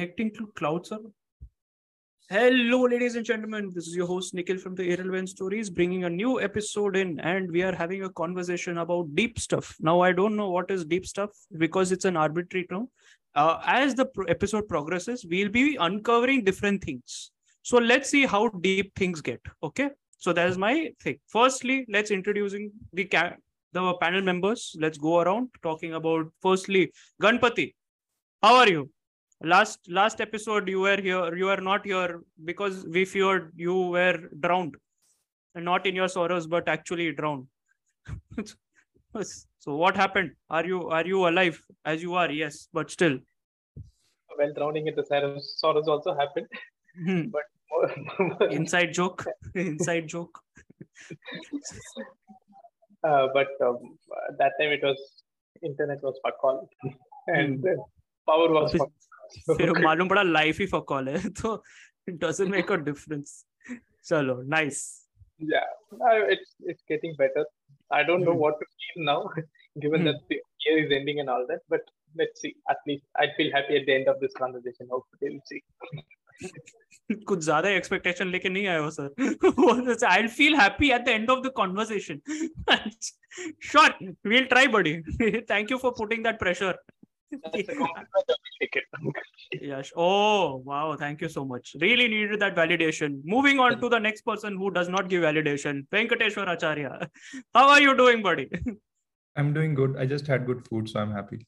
connecting to cloud server. Hello, ladies and gentlemen. This is your host Nikhil from the Irrelevant Stories, bringing a new episode in, and we are having a conversation about deep stuff. Now, I don't know what is deep stuff because it's an arbitrary term. Uh, as the pro- episode progresses, we'll be uncovering different things. So let's see how deep things get. Okay. So that is my thing. Firstly, let's introducing the ca- the panel members. Let's go around talking about firstly Ganpati. How are you? Last last episode you were here you are not here because we feared you were drowned. And not in your sorrows but actually drowned. So what happened? Are you are you alive? As you are yes but still. Well drowning in the sorrows, also happened. Hmm. but inside joke. Inside joke. Uh, but um, that time it was internet was fuck all and uh, power was fuck फिर मालूम पड़ा life he for all है तो it doesn't make a difference चलो nice yeah it's it's getting better I don't know what to feel now given that the year is ending and all that but let's see at least I feel happy at the end of this conversation hopefully we will see कुछ ज़्यादा expectation लेके नहीं आया हो sir I feel happy at the end of the conversation short we'll try buddy thank you for putting that pressure That's a compliment, I'll take it. yes oh wow. Thank you so much. Really needed that validation. Moving on to the next person who does not give validation venkateshwar acharya. How are you doing buddy? I'm doing good. I just had good food, so I'm happy.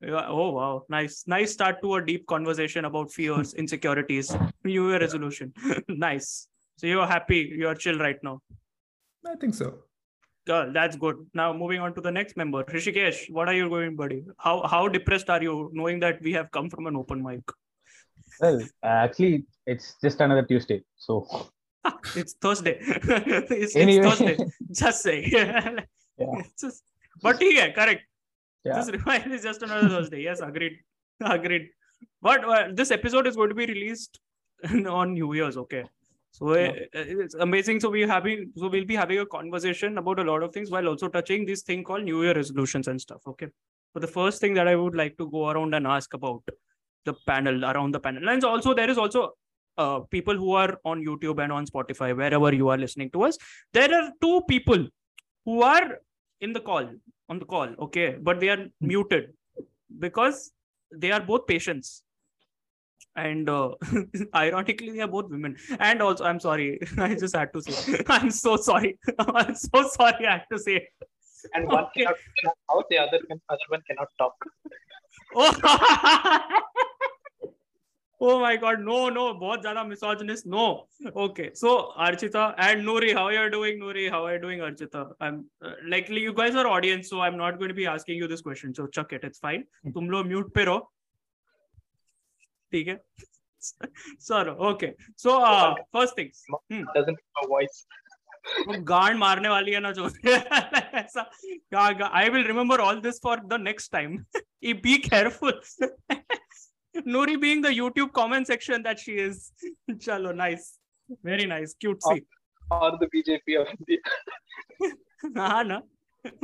Yeah, oh wow. Nice. Nice start to a deep conversation about fears insecurities new year resolution. Nice. So you're happy. You're chill right now. I think so. Girl, that's good. Now moving on to the next member, Rishikesh. What are you going, buddy? How how depressed are you knowing that we have come from an open mic? Well, uh, actually, it's just another Tuesday. So, it's Thursday. it's, it's Anyway. Thursday. Just say. Yeah. It's just, but yeah, correct. yeah. This is just another Thursday. Yes, agreed. Agreed. But uh, this episode is going to be released on New Year's. Okay. So uh, it's amazing. So we're having, so we'll be having a conversation about a lot of things while also touching this thing called New Year resolutions and stuff. Okay. So the first thing that I would like to go around and ask about the panel around the panel, and also there is also uh, people who are on YouTube and on Spotify, wherever you are listening to us. There are two people who are in the call on the call. Okay, but they are muted because they are both patients and uh, ironically they are both women. And also i'm sorry i just had to say i'm so sorry i'm so sorry i had to say. And one okay. cannot out the other, can, other one cannot talk. Oh, oh my god no no both are misogynist no. Okay so archita and nuri how are you doing nuri? How are you doing archita? I'm uh, likely you guys are audience so i'm not going to be asking you this question so chuck it it's fine. Hmm. Tum mute pe ठीक है? चलो okay so first things वो गांड मारने वाली है ना जो ऐसा I will remember all this for the next time be careful Noori being the YouTube comment section that she is चलो nice very nice cute see or the bjp of india. हाँ ना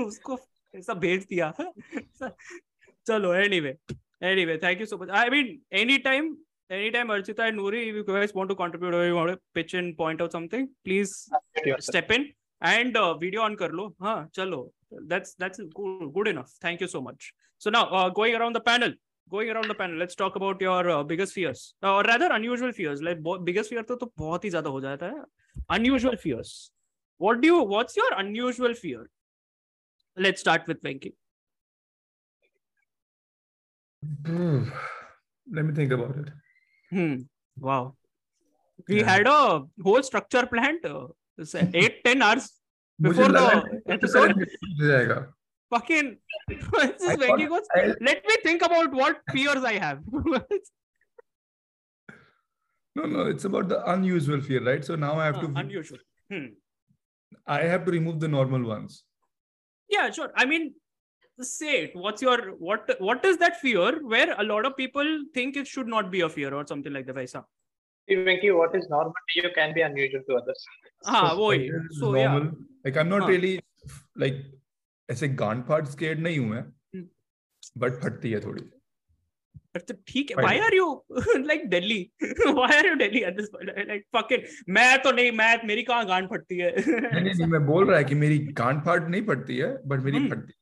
उसको ऐसा भेज दिया। चलो anyway anyway thank you so much I mean any time anytime Archita and Noori, if you guys want to contribute or you want to pitch in, point out something, please step in and uh, video on kar lo ha chalo that's that's good, good enough thank you so much so now uh, going around the panel going around the panel let's talk about your uh, biggest fears uh, or rather unusual fears like bo- biggest fear तो तो बहुत ही ज्यादा हो जाता है unusual fears what do you what's your unusual fear let's start with Venki Hmm. Let me think about it. Hmm. Wow. We yeah. had a whole structure planned. It's eight ten hours before the episode. Fucking. this is when he goes. Let me think about what fears I have. no, no. It's about the unusual fear, right? So now I have uh, to. Unusual. Hmm. I have to remove the normal ones. Yeah, sure. I mean, say it. What's your what? What is that fear where a lot of people think it should not be a fear or something like that? Vaisa. Venki, what is normal to you can be unusual to others Ah, So, wohi. So yeah. Like I'm not हाँ. really like ऐसे गांड फाड़ scared नहीं हूँ मैं Hmm. But फटती है थोड़ी अच्छा ठीक है are you like Delhi why are you Delhi at this point like fucking मैं तो नहीं मैं मेरी कहाँ गांड फटती है नहीं नहीं मैं बोल रहा है कि मेरी गांड फाट नहीं पड़ती है बट मेरी Hmm. फटती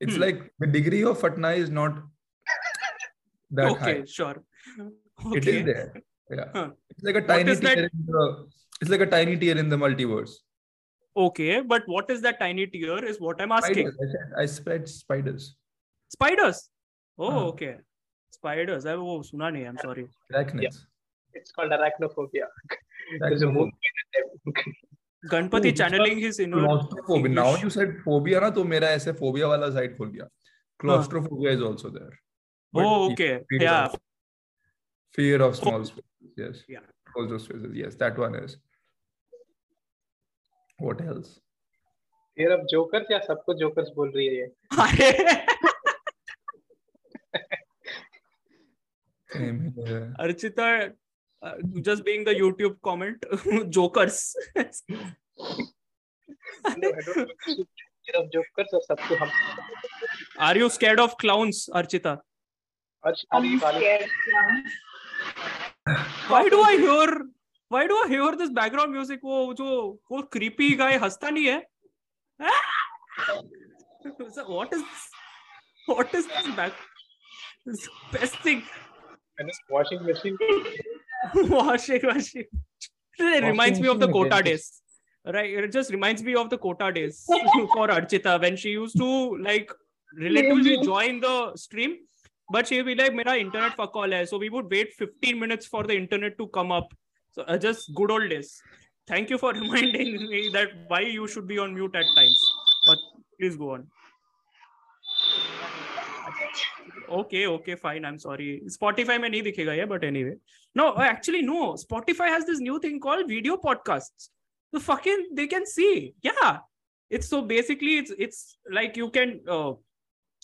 it's hmm. like the degree of fatna is not that okay, high. sure. Okay. It is there. Yeah. Huh. It's like a tiny tear in the, it's like a tiny tier in the multiverse. Okay, but what is that tiny tear is what I'm asking. Spiders. I, spread spiders. Spiders? Oh, uh-huh. okay. Spiders. I oh, suna nahi, I'm sorry. Arachnids. Yeah. It's called arachnophobia. There's a movie. Ganpati channeling he seen claustrophobia now you said phobia ना तो मेरा ऐसे phobia वाला side खुल गया claustrophobia is also there oh okay yeah fear of small spaces yes all those spaces yes that one is what else fear of joker या सबको jokers बोल रही है ये? Archita uh, just being the YouTube comment jokers are you scared of clowns Archita why do I hear why do I hear this background music वो जो वो creepy guy हंसता नहीं है So what is what is this back this best thing and this washing machine. washing washing it reminds me of the Kota days right? It just reminds me of the Kota days for archita when she used to like relatively join the stream but she'll be like mera internet fuck all hai. So we would wait 15 minutes for the internet to come up. So uh, just good old days. Thank you for reminding me that why you should be on mute at times. But please go on okay okay fine i'm sorry spotify mein nahi dikhega ye but anyway no actually no spotify has this new thing called video podcasts so fucking they can see yeah it's so basically it's it's like you can uh,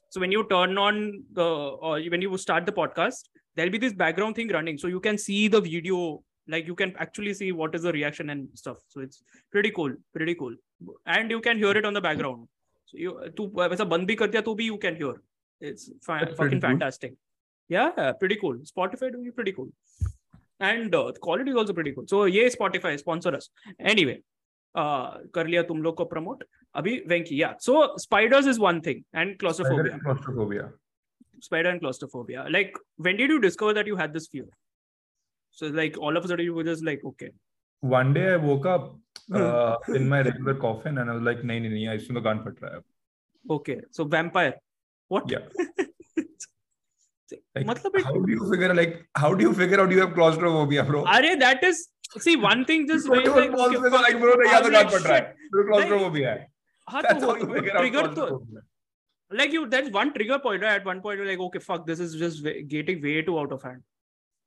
so when you turn on the or when you start the podcast there'll be this background thing running so you can see the video like you can actually see what is the reaction and stuff so it's pretty cool pretty cool and you can hear it on the background so you तू वैसा बंद भी कर दिया तो भी you can hear it's fa- That's pretty fucking cool. fantastic yeah pretty cool spotify doing it pretty cool and uh, the quality is also pretty cool so ये spotify sponsor us anyway uh, कर लिया तुम लोग को promote अभी वेंकी yeah so spiders is one thing and claustrophobia claustrophobia spider and claustrophobia like when did you discover that you had this fear so like all of a sudden you were just like okay one day I woke up uh, in my regular coffin and I was like, नहीं नहीं नहीं इसमें तो गान फट रहा है okay so vampire what Yeah. Like, मतलब it, how do you figure like how do you figure out you have claustrophobia, bro? अरे that is see one thing just Whatever like, balls okay, में तो fuck, like bro नहीं I या was तो like, गान फट रहा है shit. तो claustrophobia है हाँ that's तो how you figure out trigger तो claustrophobia like you that's one trigger point right? at one point you're like okay fuck this is just way, getting way too out of hand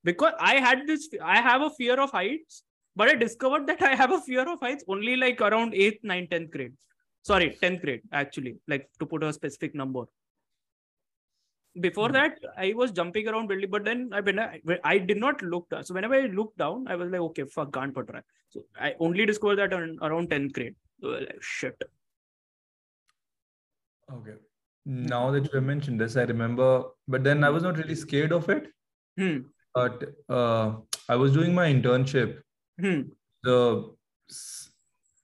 because i had this i have a fear of heights but i discovered that i have a fear of heights only like around 8th 9th 10th grade sorry 10th grade actually like to put a specific number before Hmm. that i was jumping around building but then i when i, when I did not look down so whenever i looked down i was like okay fuck can't put right so i only discovered that on, around 10th grade so, like, shit okay now that you have mentioned this I remember but then I was not really scared of it hmm but uh, I was doing my internship hmm the s-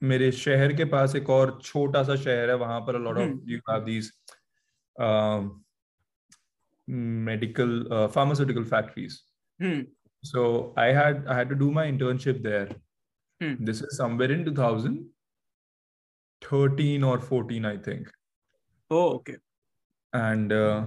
मेरे शहर के पास एक और छोटा सा शहर है वहां पर a lot of Hmm. you have these um, medical uh, pharmaceutical factories hmm so I had I had to do my internship there Hmm. this is somewhere in 2013 or 14 I think oh okay and uh,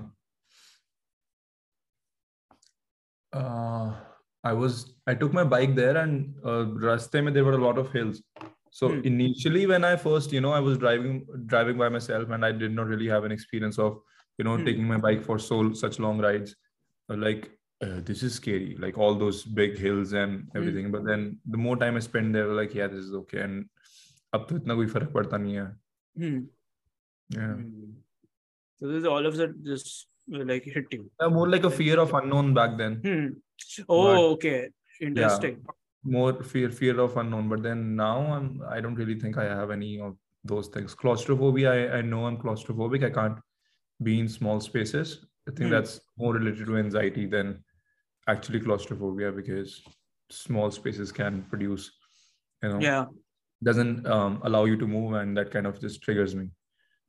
uh, I was I took my bike there and uh, raste mein there were a lot of hills. So Hmm. initially, when I first, you know, I was driving driving by myself and I did not really have an experience of, you know, Hmm. taking my bike for so such long rides. Uh, like uh, this is scary, like all those big hills and Hmm. everything. But then the more time I spent there, like yeah, this is okay. And अब तो इतना कोई फर्क पड़ता नहीं है. hmm Yeah. Hmm. So this is all of a sudden just uh, like hit you. Yeah, more like a fear of unknown back then. Hmm. Oh, But- okay. Interesting. more fear fear of unknown but then now i'm i don't really think i have any of those things claustrophobia i, I know i'm claustrophobic i can't be in small spaces I think Hmm. that's more related to anxiety than actually claustrophobia because small spaces can produce, you know, Yeah. doesn't um, allow you to move, and that kind of just triggers me.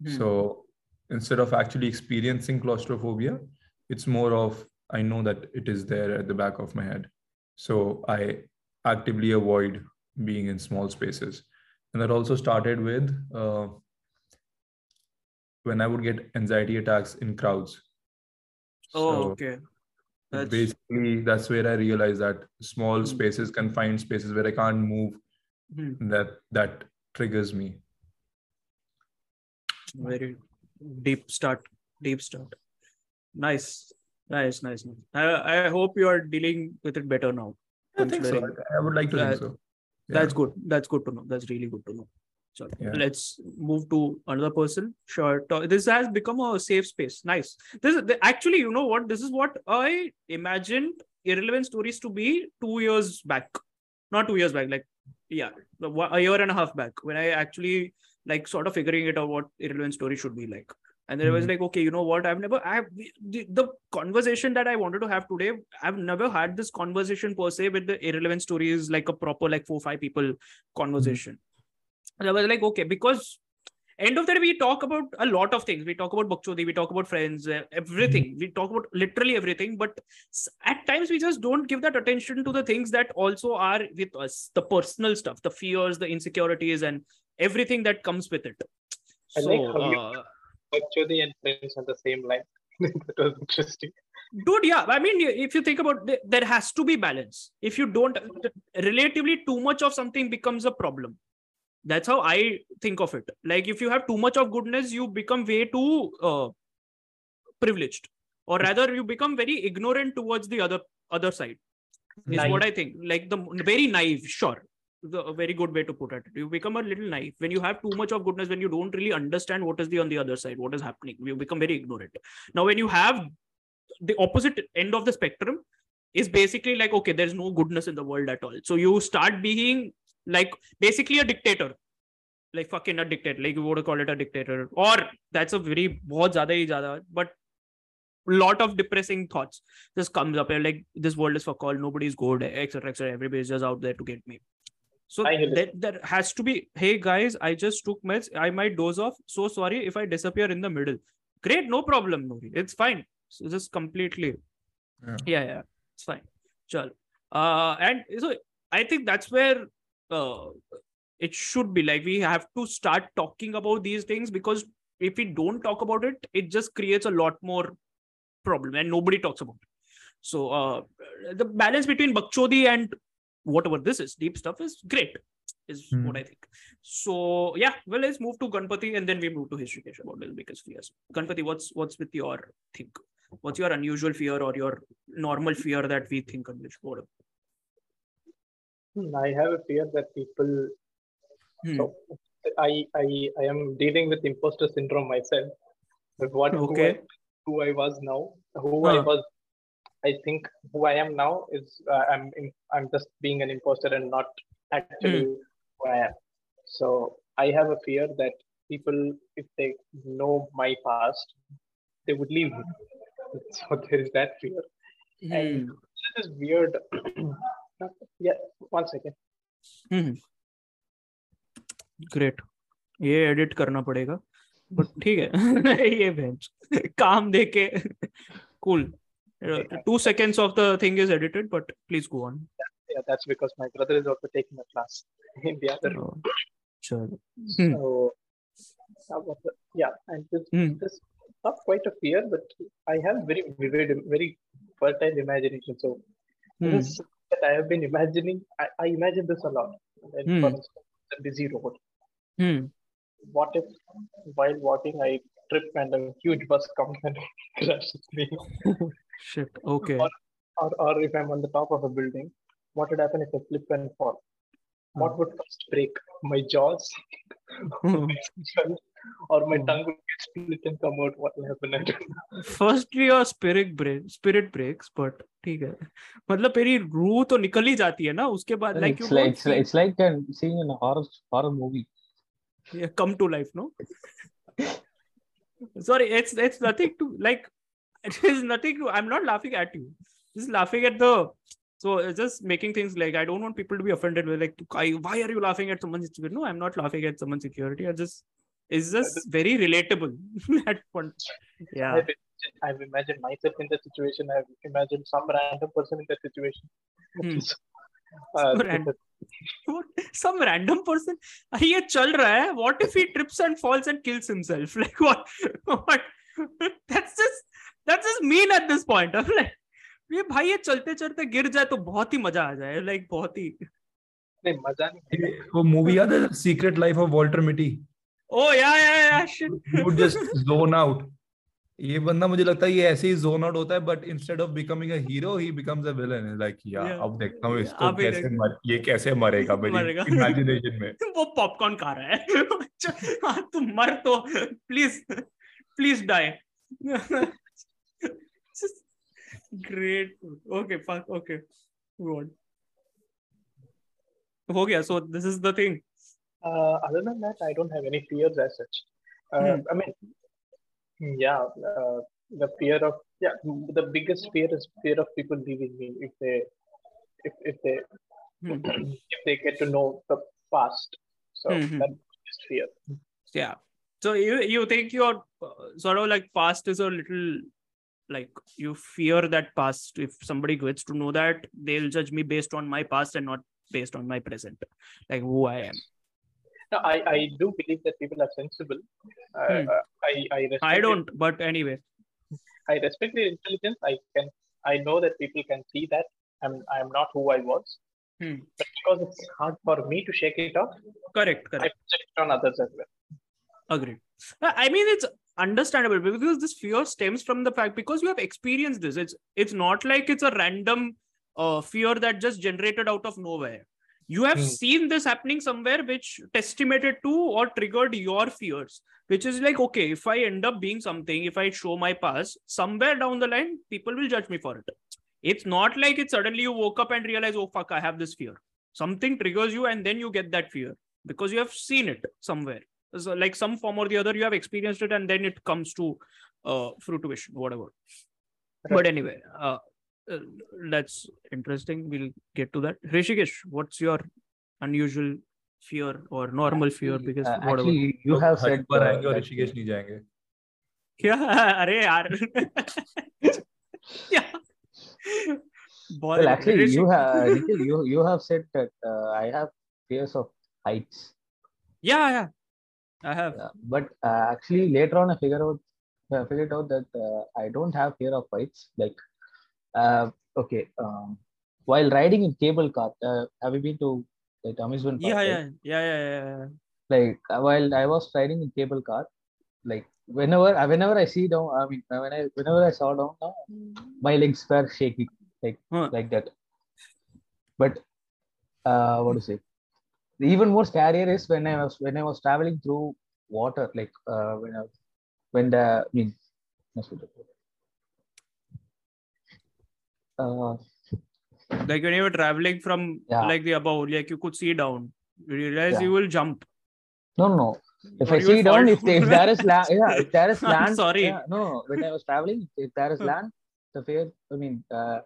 Hmm. So instead of actually experiencing claustrophobia, it's more of I know that it is there at the back of my head. So I actively avoid being in small spaces. And that also started with uh, when I would get anxiety attacks in crowds. Oh, So okay. That's basically, that's where I realized that small Hmm. spaces, confined spaces where I can't move, hmm, that that triggers me. very deep start. Deep start. Nice. Nice, nice, nice. I, I hope you are dealing with it better now. I think so. I would like to Yeah, think so. That's good. That's good to know. That's really good to know. So Yeah. let's move to another person. Sure. This has become a safe space. Nice. This is actually, you know what? This is what I imagined irrelevant stories to be two years back. Not two years back, like yeah, a year and a half back when I actually like sort of figuring it out what irrelevant story should be like. And then I was mm-hmm. like, okay, you know what? I've never, I have the, the conversation that I wanted to have today. I've never had this conversation per se with the irrelevant stories, like a proper, like four, five people conversation. And I was like, okay, because end of the day, we talk about a lot of things. We talk about Bakchodi, we talk about friends, uh, everything. We talk about literally everything. But at times, we just don't give that attention to the things that also are with us the personal stuff, the fears, the insecurities, and everything that comes with it. I So, like uh, Actually, and friends on the same line. that was interesting. dude yeah i mean if you think about there has to be balance if you don't relatively too much of something becomes a problem that's how i think of it. Like if you have too much of goodness you become way too uh, privileged. Or rather you become very ignorant towards the other other side is what i think. Like the very naive sure. The, a very good way to put it. You become a little naive. When you have too much of goodness when you don't really understand what is the on the other side what is happening you become very ignorant. Now when you have the opposite end of the spectrum is basically like okay there's no goodness in the world at all. So you start being like basically a dictator. Like fucking a dictator. Like you would call it a dictator. Or that's a very bahut zyada hi zyada but lot of depressing thoughts just comes up and like this world is for call nobody's good etc etc everybody's just out there to get me. So I hear there, there has to be hey guys i just took meds i might doze off so sorry if i disappear in the middle. Great no problem Nuri. it's fine. So just completely. Yeah. yeah yeah it's fine. Chal. uh and so i think that's where uh it should be like we have to start talking about these things because if we don't talk about it it just creates a lot more problem and nobody talks about it so uh the balance between bakchodi and whatever this is deep stuff is great is Hmm. what i think so yeah well let's move to ganpati and then we move to history about his biggest fears ganpati what's what's with your think what's your unusual fear or your normal fear that we think? What- Hmm, I have a fear that people. Hmm. So I I I am dealing with imposter syndrome myself. But what who I, who I was now, who I was, I think who I am now is uh, I'm in, I'm just being an imposter and not actually Hmm. who I am. So I have a fear that people, if they know my past, they would leave me. So there is that fear. And Hmm. this is weird. yeah, one second. Hmm great ये edit करना पड़ेगा but ठीक है ये bench काम देके cool two seconds of the thing is edited but please go on Yeah, that's because my brother is also taking a class in the other room. Oh, चलो Hmm. So, uh, yeah, and this, Hmm. this not quite a fear, but I have very vivid, very fertile imagination. So, Hmm. this that I have been imagining, I, I imagine this a lot. And Hmm. for instance, the busy road. Hmm. What if while walking I trip and a huge bus comes and crashes me? shit okay or, or if I'm on the top of a building, what would happen if I flip and fall? What would first break? My jaws, or my Hmm. tongue will get split and come out? What will happen? I don't know. Firstly your spirit break spirit breaks but ठीक है मतलब तेरी रूह तो निकल ही जाती है ना उसके बाद like it's like it's, like- it's like a seeing in a horror horror movie. yeah, come to life no sorry it's it's nothing to like it is nothing to, i'm not laughing at you just laughing at the so it's just making things like i don't want people to be offended with like I, why are you laughing at someone's insecurity no i'm not laughing at someone's security i just it's just very relatable at one yeah I've, I've imagined myself in that situation. I've imagined some random person in that situation. Hmm. Uh, Some random- some random person ये चल रहा है what if he trips and falls and kills himself like what what that's just that's just mean at this point I'm like ये भाई ये चलते चलते गिर जाए तो बहुत ही मज़ा आ जाए like बहुत ही नहीं मज़ा नहीं वो मूवी याद है secret life of Walter Mitty oh yeah yeah yeah shit. Would just zone out ये बंदा मुझे लगता है ये ऐसे ही जोन आउट होता है but instead of becoming a hero he becomes a villain like yeah अब देखता हूँ इसको कैसे मर ये कैसे मरेगा मेरी इमेजिनेशन में। वो पॉपकॉर्न खा रहा है। हाँ तुम मर तो please please die great okay fuck okay god हो गया so this is the thing Uh, other than that, I don't have any fears as such. Uh, Hmm. I mean, yeah, uh, the fear of yeah, the biggest fear is fear of people leaving me if they if if they Hmm. if they get to know the past. So Mhm. that's biggest fear. yeah so you you think your uh, sort of like past is a little like you fear that past if somebody gets to know that they'll judge me based on my past and not based on my present like who i am No, I I do believe that people are sensible. Uh, Hmm. uh, I I respect i don't but anyway I respect their intelligence. I can I know that people can see that I'm I'm not who I was. Hmm. But because it's hard for me to shake it off, correct I correct project it on others as well. agreed Uh, i mean it's understandable because this fear stems from the fact because you have experienced this it's it's not like it's a random uh, fear that just generated out of nowhere you have Hmm. seen this happening somewhere which testimated to or triggered your fears which is like okay if i end up being something if i show my past somewhere down the line people will judge me for it. It's not like it suddenly you woke up and realize oh fuck i have this fear. Something triggers you and then you get that fear because you have seen it somewhere. So like some form or the other you have experienced it and then it comes to uh, fruition whatever. But anyway uh, uh, that's interesting we'll get to that rishikesh what's your unusual fear or normal fear because Uh, whatever actually, you have हट said पर uh, आएंगे और that- Rishikesh नहीं जाएंगे क्या अरे यार क्या बहुत Well, actually, Rishi- you have Nikhil, you you have said that uh, I have fears of heights. yeah yeah i have Yeah, but uh, actually, later on, I figured out I figured out that uh, I don't have fear of heights. Like, uh, okay, um, while riding in cable car, uh, have you been to like amusement park? yeah right? yeah yeah yeah yeah, yeah. like uh, while I was riding in cable car, like whenever uh, whenever I see down, I mean uh, when I whenever I saw down, my legs were shaking like Huh. like that. But uh, what to say? The even more scarier is when I was when I was traveling through water, like uh, when I, when the I mean, what's it called? Uh, like when you were traveling from Yeah. like the above like you could see down you realize Yeah. you will jump no no no. If Or I see down, if, there- if there is land, yeah, if there is land, sorry. yeah, no, no, when I was traveling, if there is land, the fear, I mean, uh,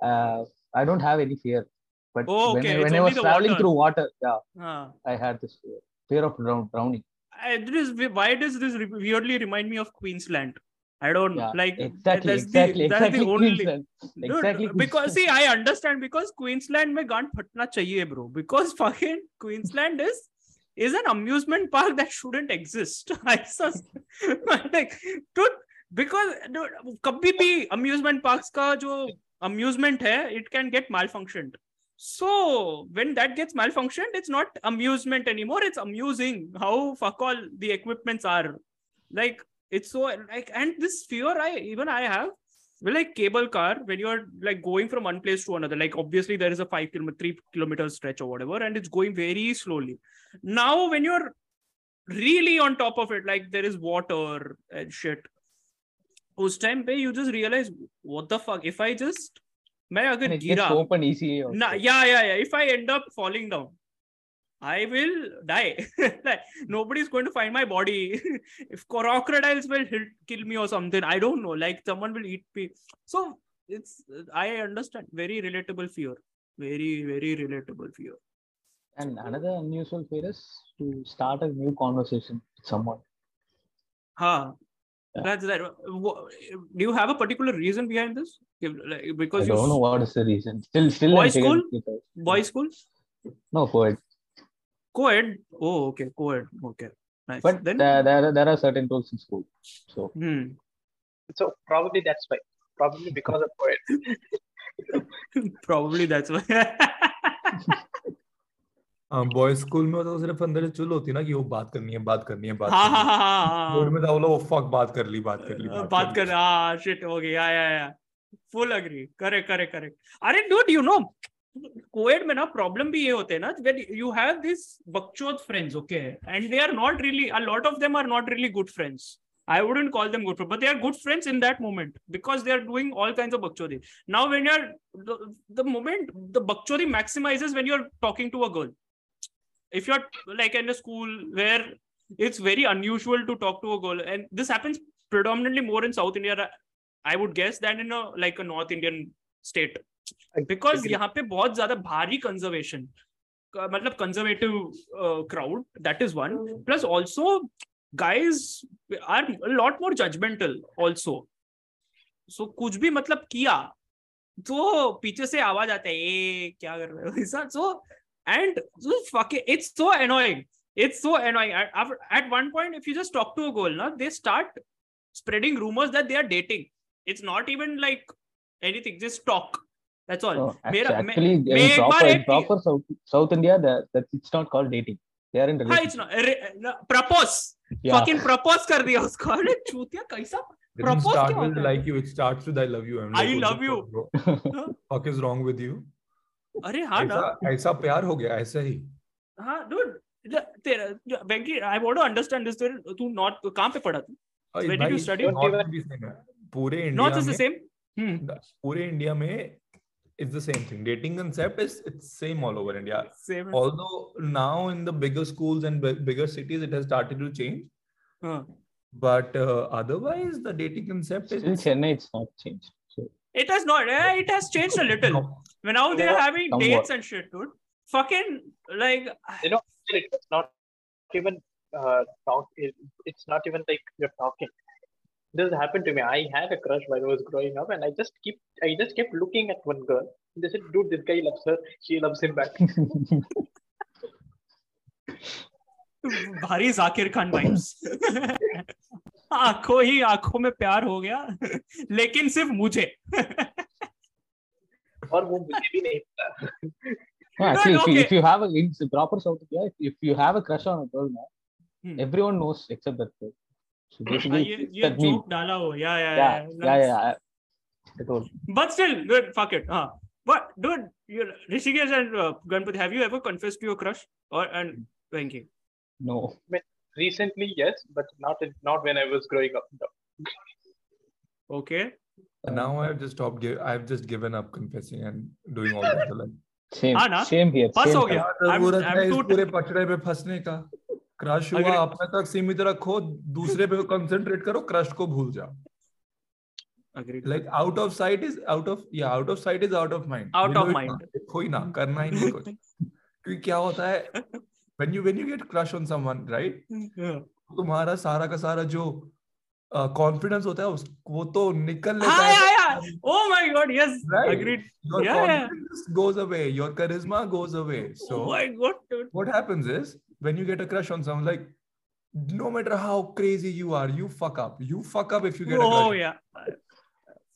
uh, I don't have any fear. But Oh, when, okay, I, when I was traveling water. through water, yeah, Ah. I had this fear, fear of drown, drowning. I, this, why does this re- weirdly remind me of Queensland? I don't Yeah, like exactly, that's exactly, the, that's exactly. the only Queensland. Dude, exactly. because Queensland. see I understand because Queensland में गांड फटना चाहिए bro because fucking Queensland is is an amusement park that shouldn't exist I sus- like dude because dude, कभी भी amusement parks का जो amusement है it can get malfunctioned so when that gets malfunctioned it's not amusement anymore it's amusing how fuck all the equipments are like it's so like and this fear i even i have well, like cable car when you're like going from one place to another like obviously there is a five kilometer three kilometer stretch or whatever and it's going very slowly now when you're really on top of it like there is water and shit उस time पे you just realize what the fuck if I just मैं And अगर it gets गिरा open easily. Also. ना yeah yeah yeah if I end up falling down I will die. like, nobody's going to find my body. if crocodiles will hit, kill me or something, I don't know. Like someone will eat me. So it's I understand. Very relatable fear. Very very relatable fear. And another unusual fear is to start a new conversation with someone. Huh. Yeah. That's that. Do you have a particular reason behind this? Because I don't know what is the reason. Still, still. I'm Boys' school? boys school, No, co-ed. Co-ed. Oh, okay, co-ed. Okay, nice. But then, there, there, are- there are certain rules in school. So hmm. So probably that's why. Probably because of poet. probably that's why. Boys school में तो सिर्फ़ अंदर से चुल होती ना कि वो बात करनी है बात करनी है बात हाँ करनी हाँ है हाँ हाँ बोर्ड में था बोला वो फक बात कर ली बात कर ली हाँ बात कर हाँ शिट हो गया yeah yeah full agree correct correct correct अरे डूड यू नो कोएड में ना प्रॉब्लम भी ये होते हैं ना when you have this बकचोद friends okay and they are not really a lot of them are not really good friends I wouldn't call them good friends, but they are good friends in that moment because they are doing all kinds of bakchodi. Now, when you're the, the moment the bakchodi maximizes when you're talking to a girl. If you're like in a school where it's very unusual to talk to a girl, and this happens predominantly more in South India, I would guess, than in a like a North Indian state. because यहाँ पे बहुत ज़्यादा भारी conservation मतलब conservative crowd that is one plus also guys are lot more judgmental also so कुछ भी मतलब किया तो पीछे से आवाज़ आता है ए क्या कर रहे हो? So and it's so annoying it's so annoying at one point if you just talk to a ना they start spreading rumours that they are dating it's not even like anything just talk that's all no, actually, मेरा- actually in मैं एक proper, bar in proper South, South India, that, that it's not called dating. They are in relationship. हाँ it's not propose Yeah. fucking propose कर दिया उसको अरे चूतिया कैसा propose start क्या with होता है? like you, it starts with I love you. I'm I like, what love you. fuck, bro? Fuck is wrong with you? अरे हाँ ना ऐसा प्यार हो गया ऐसा ही हाँ dude तेरा Venky I want to understand this तू नॉट कहाँ पे पढ़ा तू में भी same है. पूरे not India is the same hmm पूरे इंडिया में it's the same thing. Dating concept is it's same all over India. Same. Although now in the bigger schools and b- bigger cities, it has started to change. Huh. But uh, otherwise, the dating concept is in Chennai. It's not changed. It has not. Eh, it has changed a little. No. Now they are having Somewhat. dates and shit, dude. Fucking like you know, it's not even uh, talk. It, it's not even like you're talking This happened to me. I had a crush while I was growing up, and I just keep, I just kept looking at one girl. They said, "Dude, this guy loves her. She loves him back." भारी Zakir Khan vibes आंखों ही आंखों में प्यार हो गया लेकिन सिर्फ मुझे और वो मुझे भी नहीं पता. no, actually, if, you, okay. if you have a in proper South India, if, if you have a crush on a girl now, Hmm. everyone knows except that girl. So हाँ, basically, ये it's ये that meme. Joke डाला हो या या Yeah, yeah, yeah. I, I told. but still dude fuck it huh but dude you Rishikesh and uh, Ganpati have you ever confessed to your crush or and Venki No. Recently, yes, but not in, not when I was growing up. No. okay now I've just stopped. Give, I've just given up confessing and doing all that. Like, Same. हाँ ना? Same here. बस same हो here. गया क्या I'm- जरूरत I'm है इस too- पूरे पचड़े पे फंसने का क्रश हुआ अगर... अपने तक सीमित रखो दूसरे पे कंसंट्रेट करो क्रश को भूल जाओ। Like out of sight is out of yeah out of sight is out of mind out of mind कोई ना करना ही नहीं कुछ। क्योंकि क्या होता है when you when you get crush on someone right तुम्हारा सारा का सारा जो कॉन्फिडेंस uh, होता है उस, वो तो निकल लेता है ओह my god yes agreed your confidence goes away your charisma goes away so my god what happens is oh when you get a crush on someone like no matter how crazy you are you fuck up you fuck up if you get a Oh crush yeah.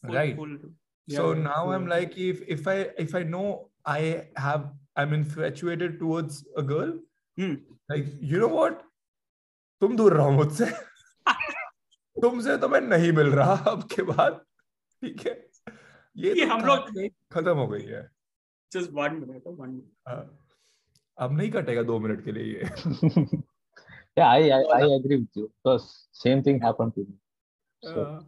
Full, Right. full. so Yeah, now full. i'm like if if i if i know i have i'm infatuated towards a girl Hmm. like you know what तुम दूर रहो मुझसे तुमसे तो मैं नहीं मिल रहा अब के बाद ठीक है ये ये तो हम लोग- खत्म हो गई है Just one minute. One minute. हाँ। अब नहीं कटेगा दो मिनट के लिए ये yeah, I, I, I agree with you because same thing happened to me. So, Uh,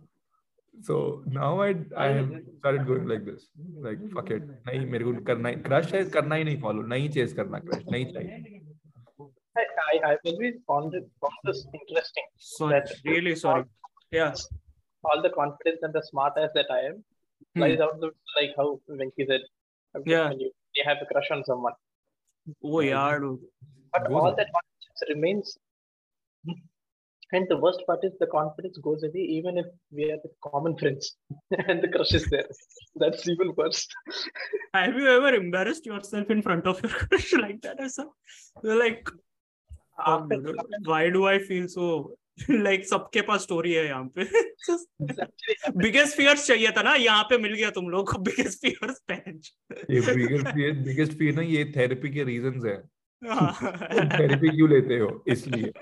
so now I I have started going like this like fuck it नहीं मेरे को करना ही क्रश है करना ही नहीं फॉलो नहीं चेस करना क्रश नहीं चाहिए I I've always found it found this interesting. Sorry, That- really sorry. Yeah. All the confidence and the smart ass that I am Hmm. lies out the like how Venki said. Yeah. When you, you have a crush on someone, Oh yeah, dude. but all that confidence remains. And the worst part is the confidence goes away even if we are with common friends and the crush is there. That's even worse. Have you ever embarrassed yourself in front of your crush like that? Or something? You're like, dude, um, why do I feel so like सबके पास story है यहाँ पे। Biggest fears चाहिए था ना यहाँ पे मिल गया तुम लोग को biggest fears patch biggest fear ना ये थेरेपी के रीजन है। थेरेपी क्यों लेते हो? इसलिए।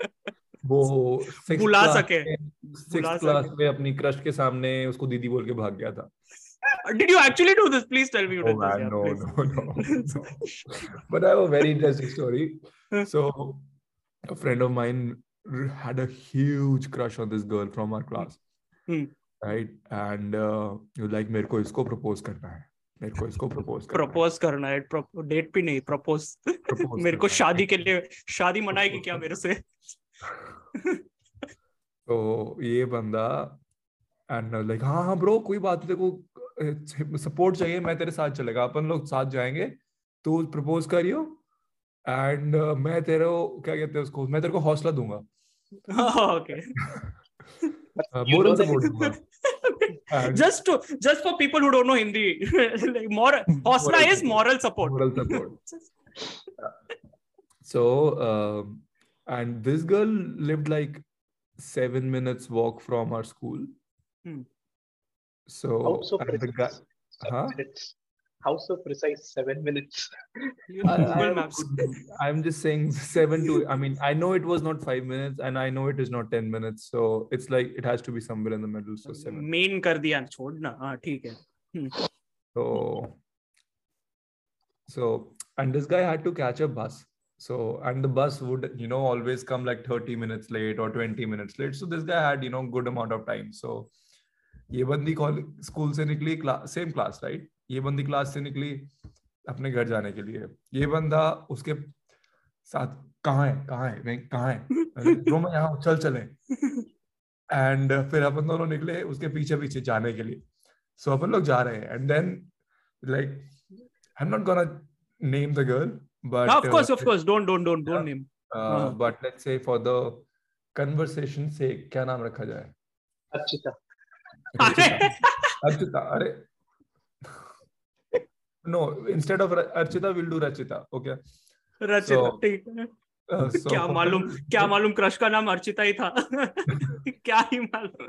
वो बुला सके क्लास में अपनी क्रश के सामने उसको दीदी बोल के भाग गया था। Did you actually do this? Please tell me. Oh, this, yeah, no, no, no, no. but I have a very interesting story. So, a friend of mine had a huge crush on this girl from our class, Hmm. right? And uh, you like, मेरे को इसको propose करना है, मेरे को इसको propose करना. Propose करना है डेट भी नहीं प्रपोज Propose मेरे को. शादी के लिए शादी मनाएगी क्या मेरे से तो ये बंदा एंड लाइक हाँ हाँ ब्रो कोई बात नहीं देखो सपोर्ट चाहिए मैं तेरे साथ चलेगा अपन लोग साथ जाएँगे तू प्रपोज करियो एंड uh, मैं तेरे को क्या कहते हैं उसको मैं तेरे को हौसला दूँगा। ओके बोरन से बोल just to just for people who don't know Hindi moral हौसला is moral support moral support so and this girl lived like 7 minutes walk from our school so so, oh, so and. How so precise? Seven minutes. You I- Google I Maps. would- I'm just saying seven to. I mean, I know it was not five minutes, and I know it is not ten minutes. So it's like it has to be somewhere in the middle. So seven. Main कर दिया छोड़ना हाँ ठीक है So, so and this guy had to catch a bus. So and the bus would you know always come like thirty minutes late or twenty minutes late. So this guy had you know good amount of time. So ये बंदी school से निकली same class right ये बंदी class से निकली अपने घर जाने के लिए। ये बंदा उसके साथ कहाँ है? कहाँ है? मैं कहाँ है? ब्रो मैं यहाँ चल चले। एंड फिर अपन दोनों निकले उसके पीछे पीछे जाने के लिए। सो so, अपन लोग जा रहे हैं। And then like I am not gonna name the girl but of course of course. Don't don't don't don't name. But let's say for the conversation से क्या नाम रखा जाए. अर्चिता अर्चिता अरे no instead of Archita will do Rachita okay Rachita So- ठीक है। Uh, so क्या मालूम क्या मालूम क्रश का नाम अर्चिता ही था। क्या ही मालूम।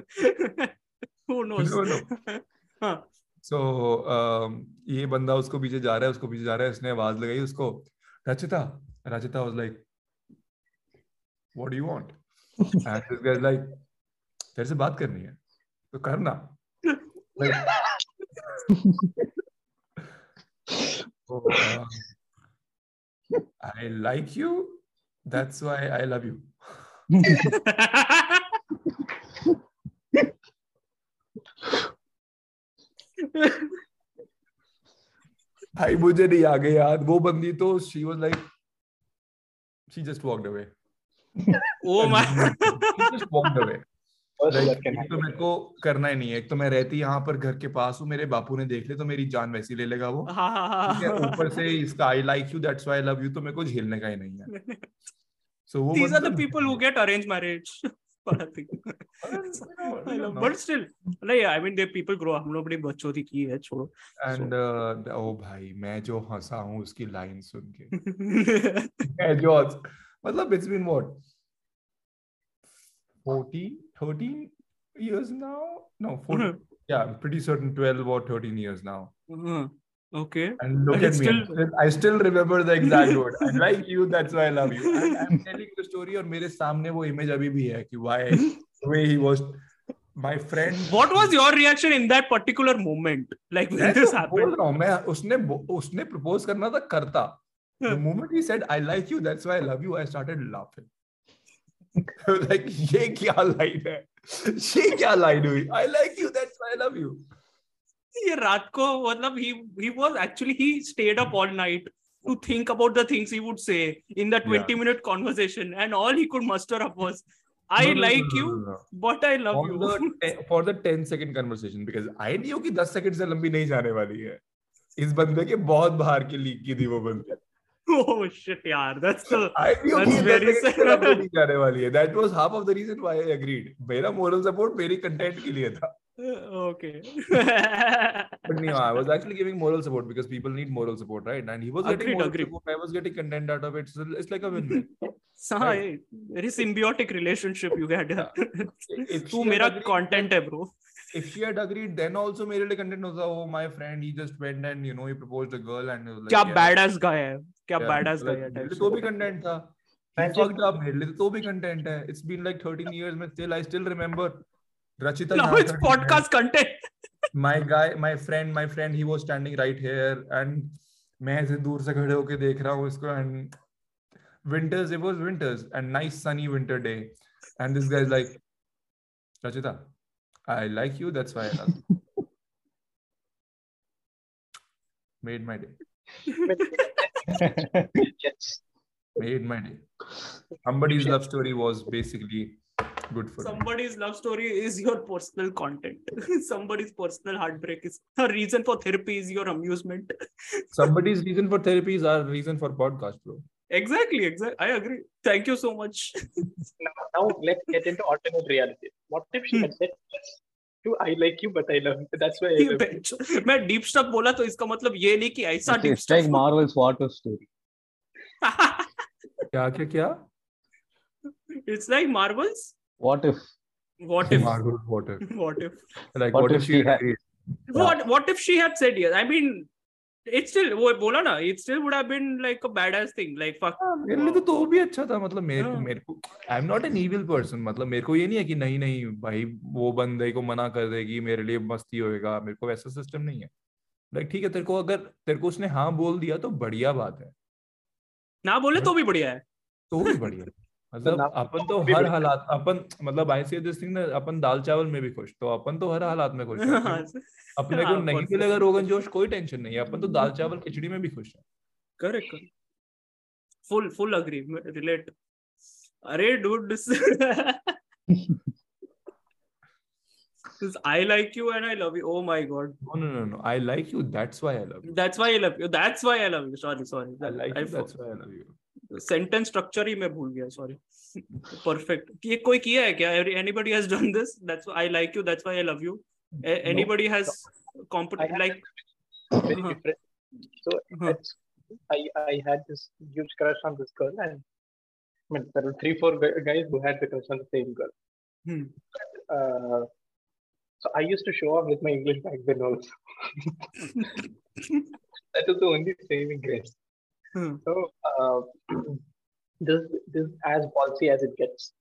Who knows? No, no. हाँ। सो um, ये बंदा उसको पीछे जा रहा है उसको पीछे जा रहा है उसने आवाज़ लगाई उसको। Rachita Rachita was like what do you want and this guys like तेरे से बात करनी है तो करना। So, uh, I like you. That's why I love you. भाई मुझे नहीं आ गई याद वो बंदी तो she was like she just walk away oh my just walked away Like, तो मेरे को करना ही नहीं है। एक तो मैं रहती यहाँ पर घर के पास हूँ मेरे बापू ने देख ले तो मेरी जान वैसी ले लेगा वो। हाँ हाँ है हाँ ऊपर से इसका I like you that's why I love you तो मेरे को झेलने का ही नहीं है। सो वो these are the बंदा- people who get arranged marriage I think. I love- but still नहीं mean they people grow up हम लोग बड़ी बच्चों की की है छोड़ो। एंड ओ भाई मैं जो हंसा हूँ उसकी लाइन सुन के। मैं जो मतलब it's been what 14 13 years now no 14 yeah i'm pretty certain 12 or 13 years now हाँ, okay and look And at it's me I'm still- still, i still remember the exact word i like you that's why i love you and i'm telling the story और मेरे सामने वो image अभी भी है कि why the way he was my friend what was your reaction in that particular moment like when मैं this तो बोल happened रहा हूँ मैं उसने बो- उसने प्रपोज करना था करता the moment he said i like you that's why i love you i started laughing Like ये क्या लाइन है ये क्या लाइन हुई i like you that's why i love you ये रात को मतलब he he was actually he stayed up all night to think about the things he would say in the 20 Yeah. minute conversation and all he could muster up was i No, no, no, like no, you no, no. but i love On you the for the 10 second conversation because I knew कि 10 second से लंबी नहीं जाने वाली है इस बंदे के बहुत बाहर की लीक की थी वो बंदे oh shit yaar that's the I knew That's कि 10 very second से लंबी नहीं जाने वाली है that was half of the reason why I agreed मेरा moral support मेरी कंटेंट के लिए था okay but no I was actually giving moral support because people need moral support right and he was getting Agreed, moral agreed. support I was getting content out of it so it's like a win-win so Right. very symbiotic relationship you had Yeah. If तू मेरा content है if she had agreed then also मेरे लिए content होता oh my friend he just went and you know he proposed a girl and like, क्या yeah, badass guy है क्या yeah. badass guy है मेरे तो भी content था he fucked up मेरे लिए तो भी content है it's been like 13 years but still I still remember Rachita now it's podcast content my guy my friend my friend he was standing right here and मैं ऐसे दूर से खड़े होके देख रहा हूँ इसको and winters it was winters and nice sunny winter day and this guy's like Rachita I like you that's why I love you. Made my day. Yes. made my day. Somebody's love story was basically good for me somebody's love story is your personal content. Somebody's personal heartbreak is a reason for therapy is your amusement. Somebody's reason for therapy is our reason for podcast bro exactly exactly i agree thank you so much Now, now let's get into alternate reality. What if she had said yes to I like you, but I love you? That's why I love you. मैं deep stuff बोला तो इसका मतलब ये नहीं कि ऐसा It's, deep it's like stuff Marvel's water story. क्या क्या क्या it's like marvels What if? what if Marvel water what if like What what, if if she she had- agreed? what what if she had said yes i mean it still वो बोला ना it still would have been like a badass thing like fuck. हाँ, मेरे लिए तो तो भी अच्छा था मतलब मेरे को हाँ। मेरे को I am not an evil person मतलब मेरे को ये नहीं है कि नहीं नहीं भाई वो बंदे को मना कर देगी मेरे लिए मस्ती होएगा मेरे को वैसा सिस्टम नहीं है। लाइक ठीक है तेरे को अगर तेरे को उसने हाँ बोल दिया तो बढ़िया बात है। ना बोले तो भी बढ़िया है। तो भी बढ़िया मतलब अपन तो हर हालात अपन मतलब आई सी दिस थिंग ना अपन दाल चावल में भी खुश तो अपन तो हर हालात में खुश है अपने को हाँ, नहीं मिलेगा रोगन जोश कोई टेंशन नहीं है अपन तो दाल चावल खिचड़ी में भी खुश है correct. full full agree relate अरे this this I like you and I love you oh my god no no no no I like you that's why I love you that's why I love you that's why I love you sorry sorry I like I you that's why I love you sentence structure ही मैं भूल गया sorry perfect ये कोई किया है क्या anybody has done this that's I like you that's why I love you anybody has I competed have like very Uh-huh. different. So Uh-huh. it's, I I had this huge crush on this girl, and I mean, there were three four gu- guys who had the crush on the same girl. Hmm. Uh, so I used to show off with my English back then also. that was the only saving grace. Hmm. So uh, this this as ballsy as it gets.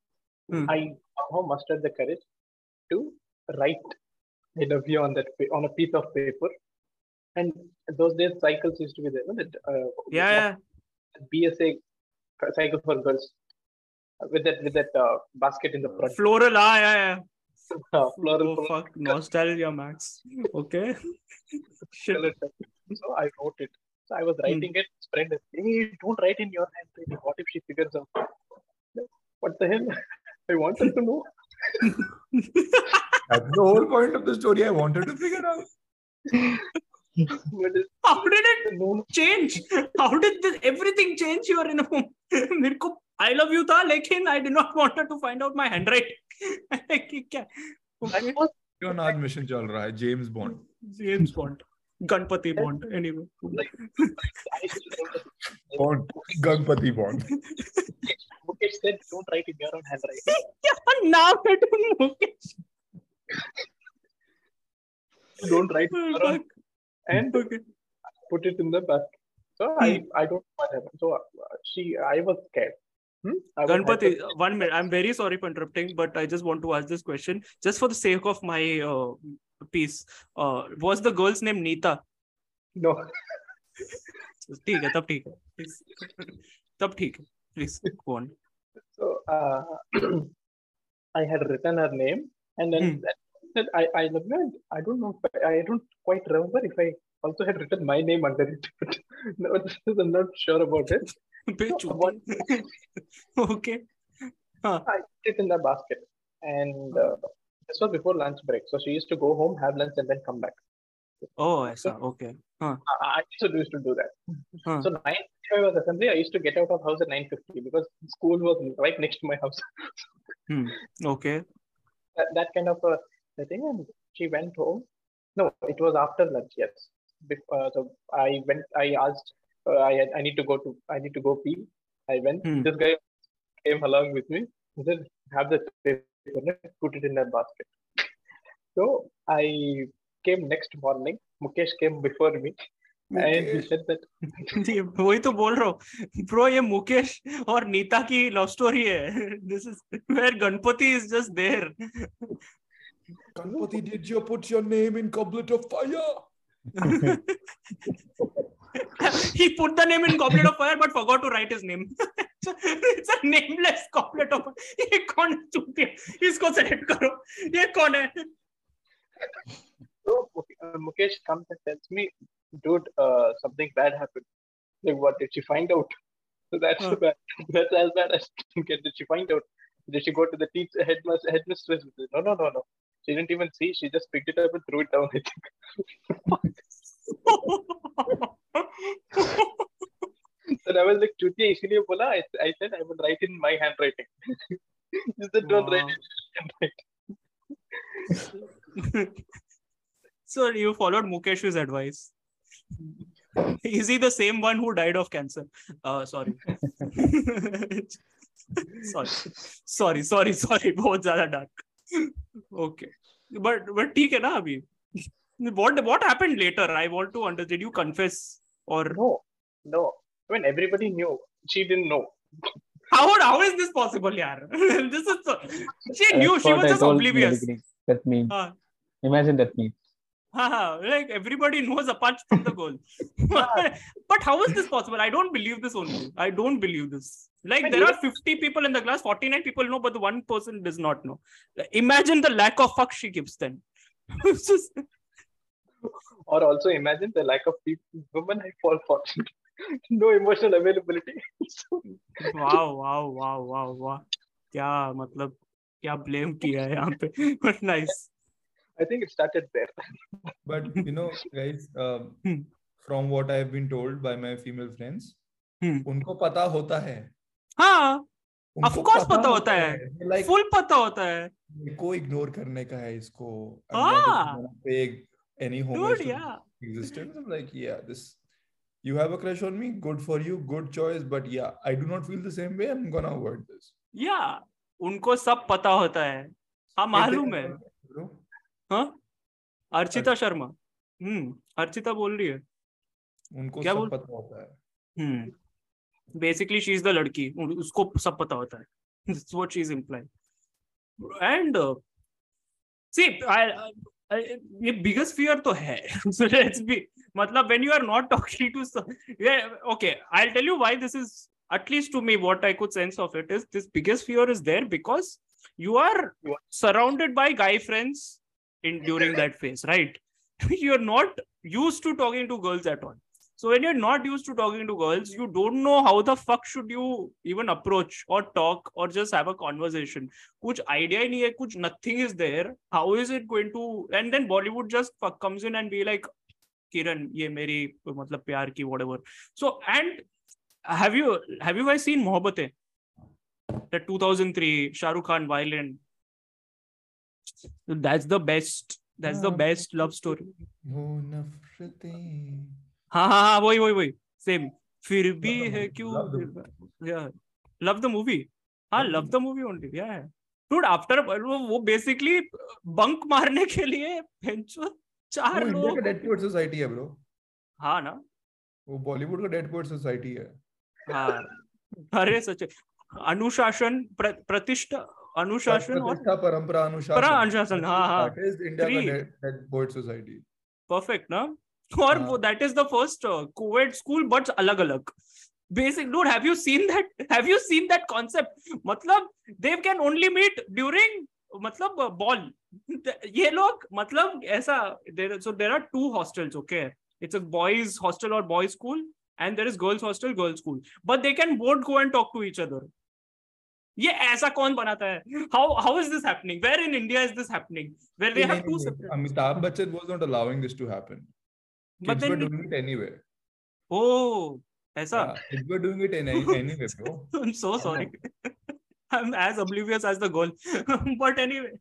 Hmm. I somehow mustered the courage to write I love on that on a piece of paper. And those days cycles used to be there, wasn't it? Uh, yeah, yeah. BSA cycle for girls uh, with that with that uh, basket in the front. Floral, ah, yeah, yeah. Uh, floral, oh, fuck, nostalgia, Max. Okay. So I wrote it So I was writing mm. it. His friend is, hey, don't write in your handwriting. What if she figures out? What the hell? I wanted to know. That's the whole point of the story. I wanted to figure out. How did it change how did this everything change you are in a मेरे को I love you था लेकिन I did not wanted to find out my handwriting क्या was क्यों mission चल रहा है James Bond James Bond Ganpati Bond, anyway. Bond. Ganpati Bond. Mukesh said, don't write in your own handwriting. yeah, now that Mukesh. don't write own, and okay. put it in the basket. So. I, hmm. I don't know what happened. So uh, she, I was scared. Hmm? Ganpati, one minute. I'm very sorry for interrupting, but I just want to ask this question just for the sake of my uh, piece. Uh, was the girl's name Neeta? No, ठीक है तब ठीक है Please. तब ठीक है please go on so uh, I had written her name and then Hmm. that said I, I love you. and I don't know. if I I don't quite remember if I also had written my name under it. But no, this is, I'm not sure about it. Bay So what- चूतिया. okay. I put it in the basket. And uh, this was before lunch break. So she used to go home, have lunch, and then come back. Oh, ऐसा. Okay. I, I used to used to do that. Huh. So 9:55 was assembly. I used to get out of house at 9:50 because school was right next to my house. Hmm. Okay. that, that kind of a, thing. And she went home. No, it was after lunch. Yes. Bef- uh, so I went. I asked. Uh, I had- I need to go to. I need to go pee. I went. Hmm. This guy came along with me. He said, "Have the put it in a basket. So I came next morning. Mukesh came before me. वही तो बोल रहा ये मुकेश और नीता की love story है this is where Ganpati is just there Ganpati did you put your name in goblet of fire he put the name in goblet of fire but forgot to write his name it's a nameless goblet of fire ये कौन है चूतिया इसको select करो ये कौन है So Muke- uh, Mukesh comes and tells me, dude, uh, something bad happened. Like, what did she find out? So that's Huh. bad. That's as bad as get. Did she find out? Did she go to the teacher headmaster headmistress with it? No, no, no, no. She didn't even see. She just picked it up and threw it down. I think. And I was like, Chuti, इसलिए बोला. I, I said I would write in my handwriting. she said, don't wow. write in your handwriting. so you followed mukesh's advice is he the same one who died of cancer uh sorry sorry sorry sorry sorry बहुत ज़्यादा dark okay but but ठीक है ना अभी what what happened later i want to understand did you confess or No, no. I mean, everybody knew. She didn't know. how how is this possible yaar this is so, she knew That's she was I just told in the oblivious beginning. That meme. Ah. Imagine that meme. Haha, like everybody knows apart from the goal. but how is this possible? I don't believe this only. I don't believe this. Like But there you- are 50 people in the class, 49 people know, but the one person does not know. Imagine the lack of fuck she gives then. Just- Or also imagine the lack of people, women I fall for. no emotional availability. Wow, wow, wow, wow, wow. क्या मतलब क्या blame किया है यहाँ पे but nice I think it started there. But you know, guys, um, Hmm. from what I've been told by my female friends, Hmm. उनको पता होता है हाँ उनको course पता होता है। लाइक full पता होता है को इग्नोर करने का है इसको हाँ। Any dude homage to yeah existence I'm like yeah this you have a crush on me good for you good choice but yeah I do not feel the same way I'm gonna avoid this yeah उनको सब पता होता है हाँ मालूम है bro हाँ अर्चिता शर्मा हम्म अर्चिता बोल रही है उनको क्या सब बोल- पता होता है hmm basically she is the लड़की उसको सब पता होता है That's what she's implying and uh, see I, I, ये बिगेस्ट फियर तो है। मतलब when you are not talking to okay I will tell you why this is at least to me what I could sense of it is this biggest fear is there because you are surrounded by guy friends in during that phase right you are not used to talking to girls at all So when you're not used to talking to girls, you don't know how the fuck should you even approach or talk or just have a conversation. Kuch idea nahi hai, kuch nothing is there. How is it going to? And then Bollywood just fuck comes in and be like, Kiran, ye meri matlab pyar ki whatever. So and have you have you guys seen Mohabbatein? The 2003 Shahrukh Khan violin. That's the best. That's the best love story. हाँ हाँ हाँ वही वही वही same फिर भी है क्यों? लव द मूवी हाँ love the movie only yeah dude after वो वो बेसिकली बंक मारने के लिए पेंचो चार वो इंडिया लोग का डेड पोएट सोसाइटी है ब्रो हाँ ना? वो बॉलीवुड का डेड पोएट सोसाइटी है. हाँ अरे सच अनुशासन प्र, प्रतिष्ठा अनुशासन और परंपरा अनुशासन. परा अनुशासन हाँ हाँ इंडिया का डेड पोएट सोसाइटी परफेक्ट ना? और हाँ. वो that is the first Covid school but अलग अलग basic dude have you seen that have you seen that concept मतलब they can only meet during मतलब बॉल ये लोग मतलब ऐसा देर सो there are two hostels okay it's a boys hostel or boys school and there is girls hostel girls school but they can both go and talk to each other ये ऐसा कौन बनाता है how how is this happening where in india is this happening where they have two separate Amitabh Bachchan was not allowing this to happen. but Kids were doing it anyway. oh ऐसा Yeah, kids were doing it in any, anyway, bro. I'm so sorry. I'm as oblivious as the goal. but anyway,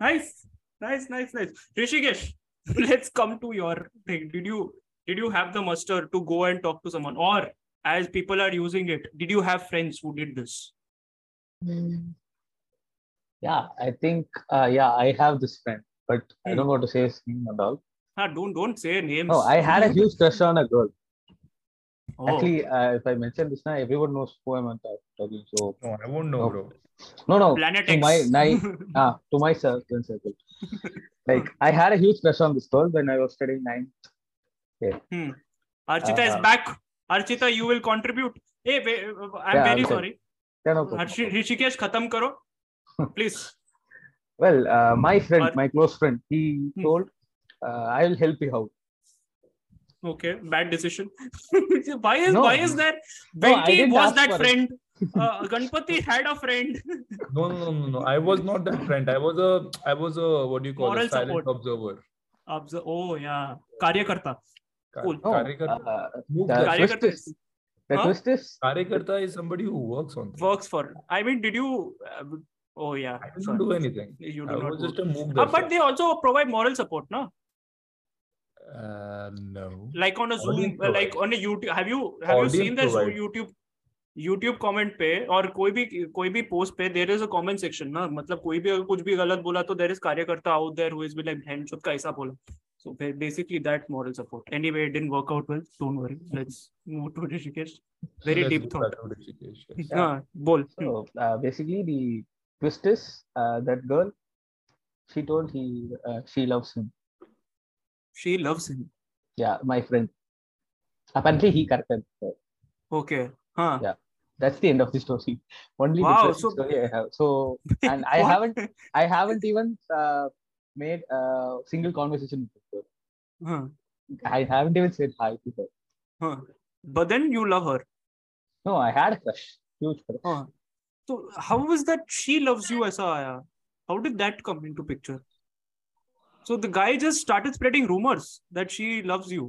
nice, nice, nice, nice. Rishikesh, let's come to your thing. Did you did you have the muster to go and talk to someone, or as people are using it, did you have friends who did this? Yeah, I think uh, yeah, I have this friend, but I don't want to say his name and all. Don't don't say names. No, I had a huge crush on a girl. Oh, Actually, uh, if I mention this now, everyone knows who I'm ta- talking. So No, I won't know, No. bro. no, no, Planet to X. my my ah, to my cir- friend circle. Like I had a huge crush on this girl when I was studying ninth. Hmm. Archita is Uh, back. Archita, you will contribute. Hey, I'm Yeah, very I'll sorry. Yeah, no problem. Harshi- Rishikesh, khatam karo. Please. Well, uh, my friend, Ar- my close friend, he Hmm. told, uh, "I will help you out." Okay, bad decision. why is No. why is there? No, Venki didn't was that friend. Uh, Ganpati had a friend. No, no, no, no, no. I was not that friend. I was a, I was a, what do you call Moral it? Silent support. observer. Observe- oh yeah, karyakarta. Ka- Cool. No, Karyakarta. uh, Move the that. Karyakarta is, the Huh? is, Karyakarta is somebody who works on things. works for. I mean, did you? Uh, oh yeah. I didn't sorry. do anything. You I not. was do- just a move that. but they also provide moral support, no? Uh, no. Like on a Zoom, Audience uh, like on a YouTube. Have you have Audience you seen the YouTube YouTube पे और कोई भी कोई भी post पे there is a comment section ना? मतलब कोई भी अगर कुछ भी गलत बोला तो देर इज़ कार्यकर्ता out there who is be like hand का कैसा बोला. So basically that moral support anyway it didn't work out well don't worry let's move to Rishikesh very deep thought हाँ बोल. Basically the twist is that girl she told he uh, she loves him. she loves him. Yeah, my friend. Apparently, he hmm. corrected her. Okay. Huh. Yeah. That's the end of the story. Only wow, so... story I have. So, and I haven't, I haven't even uh, made a single conversation with her. Huh. I haven't even said hi to her. Huh. But then you love her. No, I had a crush, huge crush. Huh. So, was that she loves you, Asa Aya? How did that come into picture? So the guy just started spreading rumors that she loves you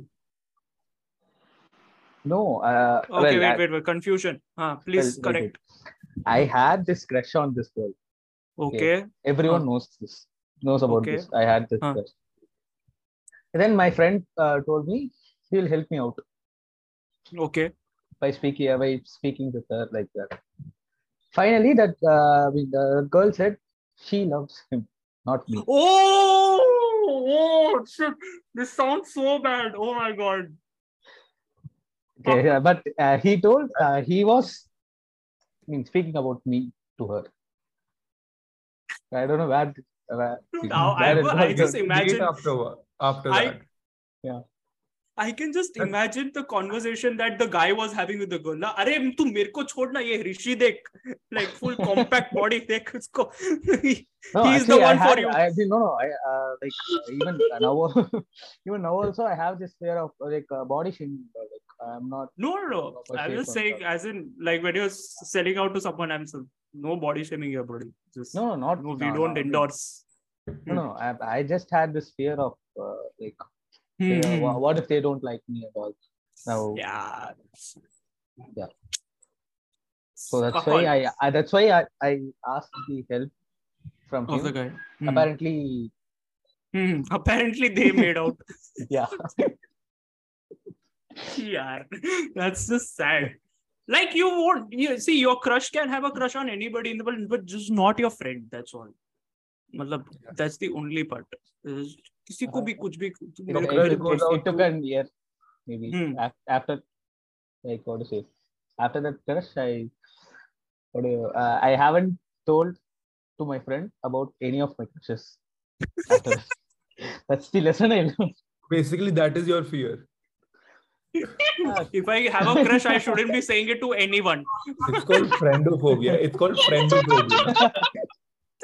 No, uh, okay well, wait I, wait wait confusion huh please well, correct I had this crush on this girl. okay Everyone Huh. knows this, knows about Okay. this. I had this Huh. crush. And then my friend uh, told me he'll help me out okay by speaking uh, by speaking with her like that. Finally, that uh, the girl said she loves him, not me. oh oh shit this sounds so bad oh my god Okay, uh, but uh, he told uh, he was I mean, speaking about me to her. I don't know where. where Now, I, where it I was just imagine after after I- that. I can just And- imagine the conversation that the guy was having with the girl. ना अरे तू मेरे को छोड़ ना ये ऋषि देख like full compact body देख उसको No, He is the actually, I one for had, you. I mean, no, no. I uh, like uh, even now, even now also, I have this fear of uh, like uh, body shaming. uh, Like I'm not. no no no Proper I'm shape just or saying stuff. as in like when you're selling out to someone I'm so, no body shaming your body just No, not. no, we no, don't no, endorse No, no. I, I just had this fear of uh, like, Mm. You know, what if they don't like me at all? Now, yeah, yeah. So that's why I, I, that's why I, I asked the help from him. the guy. Mm. Apparently, mm. apparently they made out. yeah. yeah, that's just sad. Like you won't you see your crush can have a crush on anybody in the world, but just not your friend. That's all. Malab, yeah. That's the only part. Just, किसी को भी कुछ भी It, goes out to- a year, maybe Hmm. after, like what to say, after that crush, I, what do you, uh, I haven't told to my friend about any of my crushes. After. That's the lesson I learned. Basically, that is your fear. if I have a crush I shouldn't be saying it to anyone It's called friendophobia. It's called friendophobia.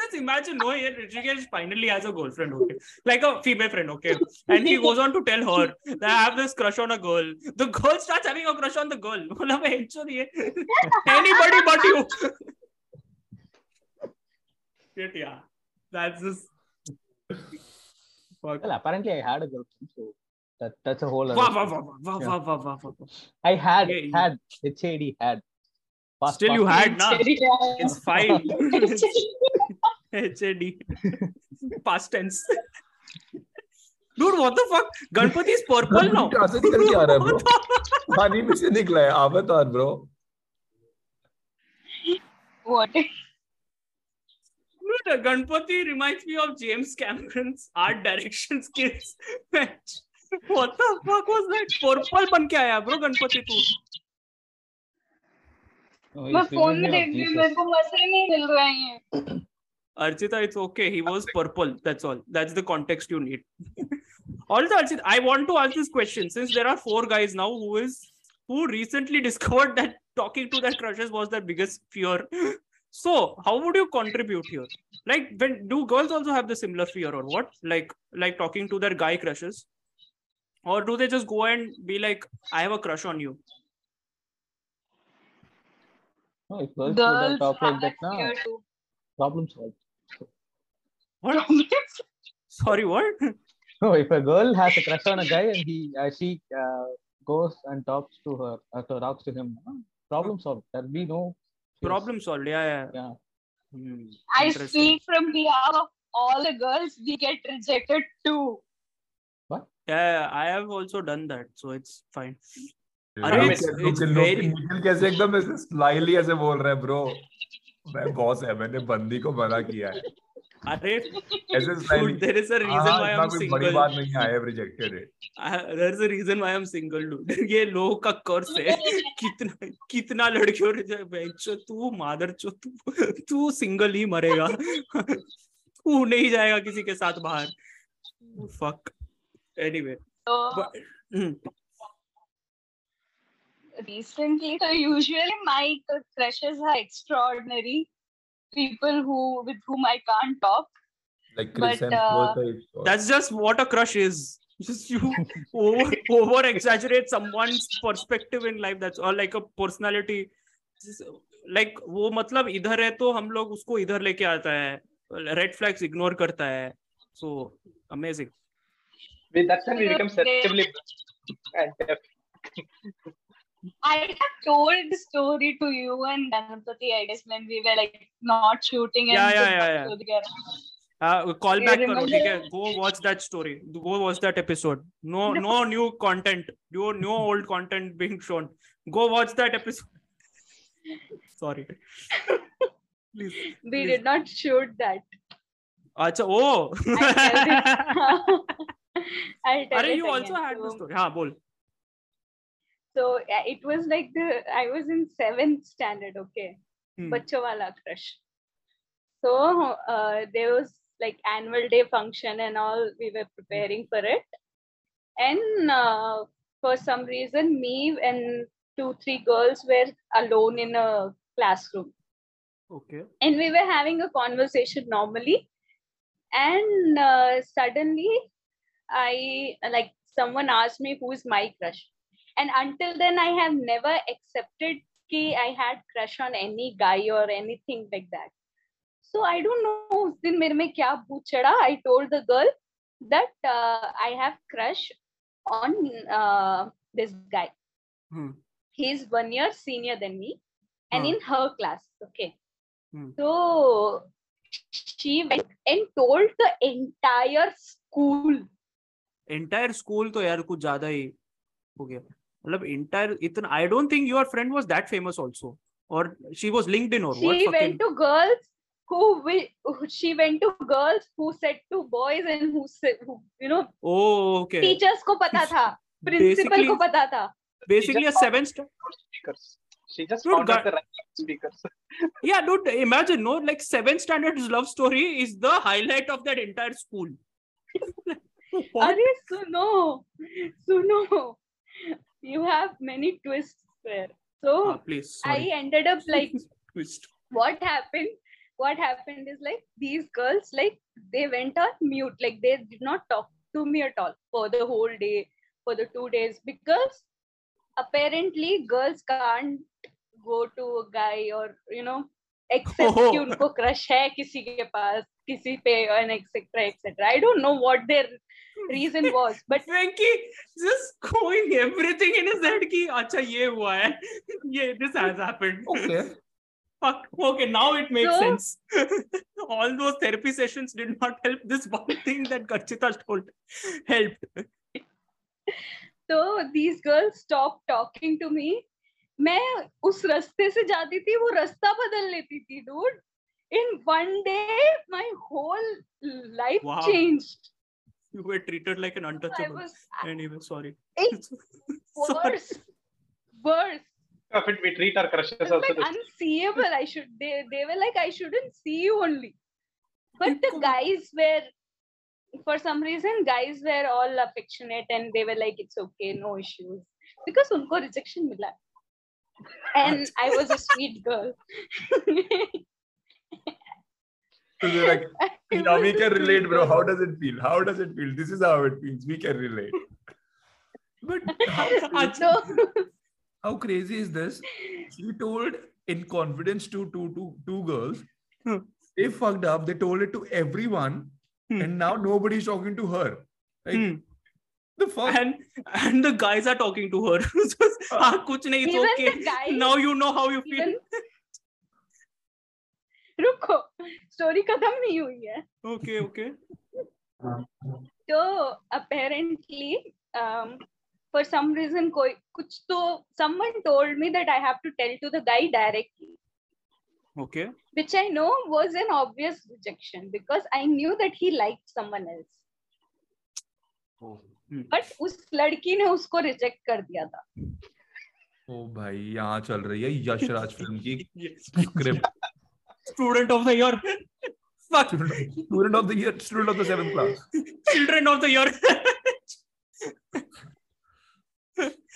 just imagine, no, Rishikesh finally has a girlfriend, okay? Like a female friend, okay? And he goes on to tell her that I have this crush on a girl. The girl starts having a crush on the girl. Anybody but you. Shit, yeah. That's just. Fuck. Well, apparently I had a girlfriend, so that, that's a whole. Other wow, wow, wow, wow, wow, wow, wow, wow. I had, had, yeah. HAD. Past, Still, past, you had, na? It's fine. HAD. Past tense. Dude, what the fuck? Ganpati is purple now. कहाँ से निकल के आ रहा है bro? पानी में से निकला है avatar bro. What? Dude, Ganpati reminds me of James Cameron's art direction skills. what the fuck was that? Purple बन के आया bro Ganpati तू. मैं फ़ोन में देख रही हूँ मेरे को मसले नहीं मिल रहे हैं Archita, it's okay. He was purple. That's all. That's the context you need. also, Archita, I want to ask this question since there are four guys now who is who recently discovered that talking to their crushes was their biggest fear. So, how would you contribute here? Like, when do girls also have the similar fear or what? Like, like talking to their guy crushes, or do they just go and be like, "I have a crush on you"? No, if girls would girls have talked like that, that now problem solved. What? Sorry, what? No, if a girl has a crush on a guy and he uh, she uh, goes and talks to her, uh, to, talks to him, uh, problem solved. There'll be no fears. Problem solved. Yeah, yeah. Yeah. Hmm, I speak from behalf of all the girls we get rejected too Yeah, I have also done that, so it's fine. अरे very- Nikhil कैसे एकदम slightly ऐसे बोल रहे हैं bro मैं boss है मैंने बंदी को मना किया है अरे ऐसे there is a reason why I am single बड़ी बात नहीं I have rejected it there is a reason why I am single dude ये लोगों का कर्स है कितना कितना लड़कियों रे बेंच तू मादर चो तू तू सिंगल ही मरेगा। तू नहीं जाएगा किसी के साथ बाहर। फक एनीवे रिसेंटली तो usually my crushes are extraordinary people who with whom I can't talk like But, Chris uh, that's just what a crush is just you over over exaggerate someone's perspective in life that's or like a personality like वो मतलब इधर है तो हम लोग उसको इधर लेके आता है रेड फ्लैग्स इग्नोर करता है so amazing We- That's when we become Okay. and. I have told the story to you and Ganapati, I guess, when we were like not shooting. And yeah, yeah, yeah. Uh, call back karo, okay? go watch that story. Go watch that episode. No no. new content. No no old content being shown. Go watch that episode. Sorry. Please we please. did not shoot that. Achha, oh. I tell, I'll tell Are you also had the story? Ha bol. So it was like the I was in seventh standard, okay. Hmm. Bacha crush. So uh, there was like annual day function and all. We were preparing for it, and uh, for some reason, me and two three girls were alone in a classroom, okay and we were having a conversation normally, and uh, suddenly, I like someone asked me who is my crush, and until then i have never accepted कि I had crush on any guy और anything like that so I don't know उस दिन मेरे में क्या भूत चढ़ा? I told the girl that I have crush on this guy he is one year senior then me and in her class okay तो she went and told the entire school. Entire school तो यार कुछ ज़्यादा ही हो गया। मतलब entire इतना was that famous also or she was LinkedIn or She what fucking went to girls who will. who- She went to girls who said to boys and who said, who, you know, oh okay teachers को पता था principal को पता था basically a just- seven star Speakers. She just Dude, found out the right speakers. yeah dude imagine no like seven standards love story is the highlight of that entire school What? अरे सुनो सुनो you have many twists there so Ah, please I sorry ended up like twist what happened what happened is like these girls like they went on mute like they did not talk to me at all for the whole day for the two days because apparently girls can't go to a guy or you know except Oh. कि उनको crush है किसी के पास किसी पे and etcetera etcetera I don't know what their reason was but Venky just going everything in his head कि अच्छा ये हुआ है ये this has happened okay fuck okay now it makes sense all those therapy sessions did not help this one thing that Garchita told told. तो these girls stop talking to me मैं उस रास्ते से जाती थी वो रास्ता बदल लेती थी dude in one day my whole life Wow. changed. You were treated like an I untouchable. was Anyway, sorry. It's worse. Worse. Of it, we treat our crushes It's also. like unseeable. I should they they were like I shouldn't see you only. But the guys were for some reason guys were all affectionate and they were like it's okay no issues. Because unko rejection mila and I was a sweet girl So they're like, I yeah, we can relate, bro. How does it feel? How does it feel? This is how it feels. We can relate. But how, so how crazy is this? She told in confidence to two, two, two girls. Hmm. They fucked up. They told it to everyone, Hmm. and now nobody's talking to her. Like Hmm. the fuck? And and the guys are talking to her. So, ah, kuch nahi, it's even okay. guys Now you know how you feel. रुको story खत्म नहीं हुई है। Okay okay. तो apparently for some reason कोई कुछ तो someone told me that I have to tell to the guide directly okay. Which I know was an obvious rejection because I knew that he liked someone else but उस लड़की ने उसको reject कर दिया था। ओ भाई यहाँ चल रही है यशराज फ़िल्म की script Student of the year. Fuck. Student of the year. Student of the seventh class. Children of the year.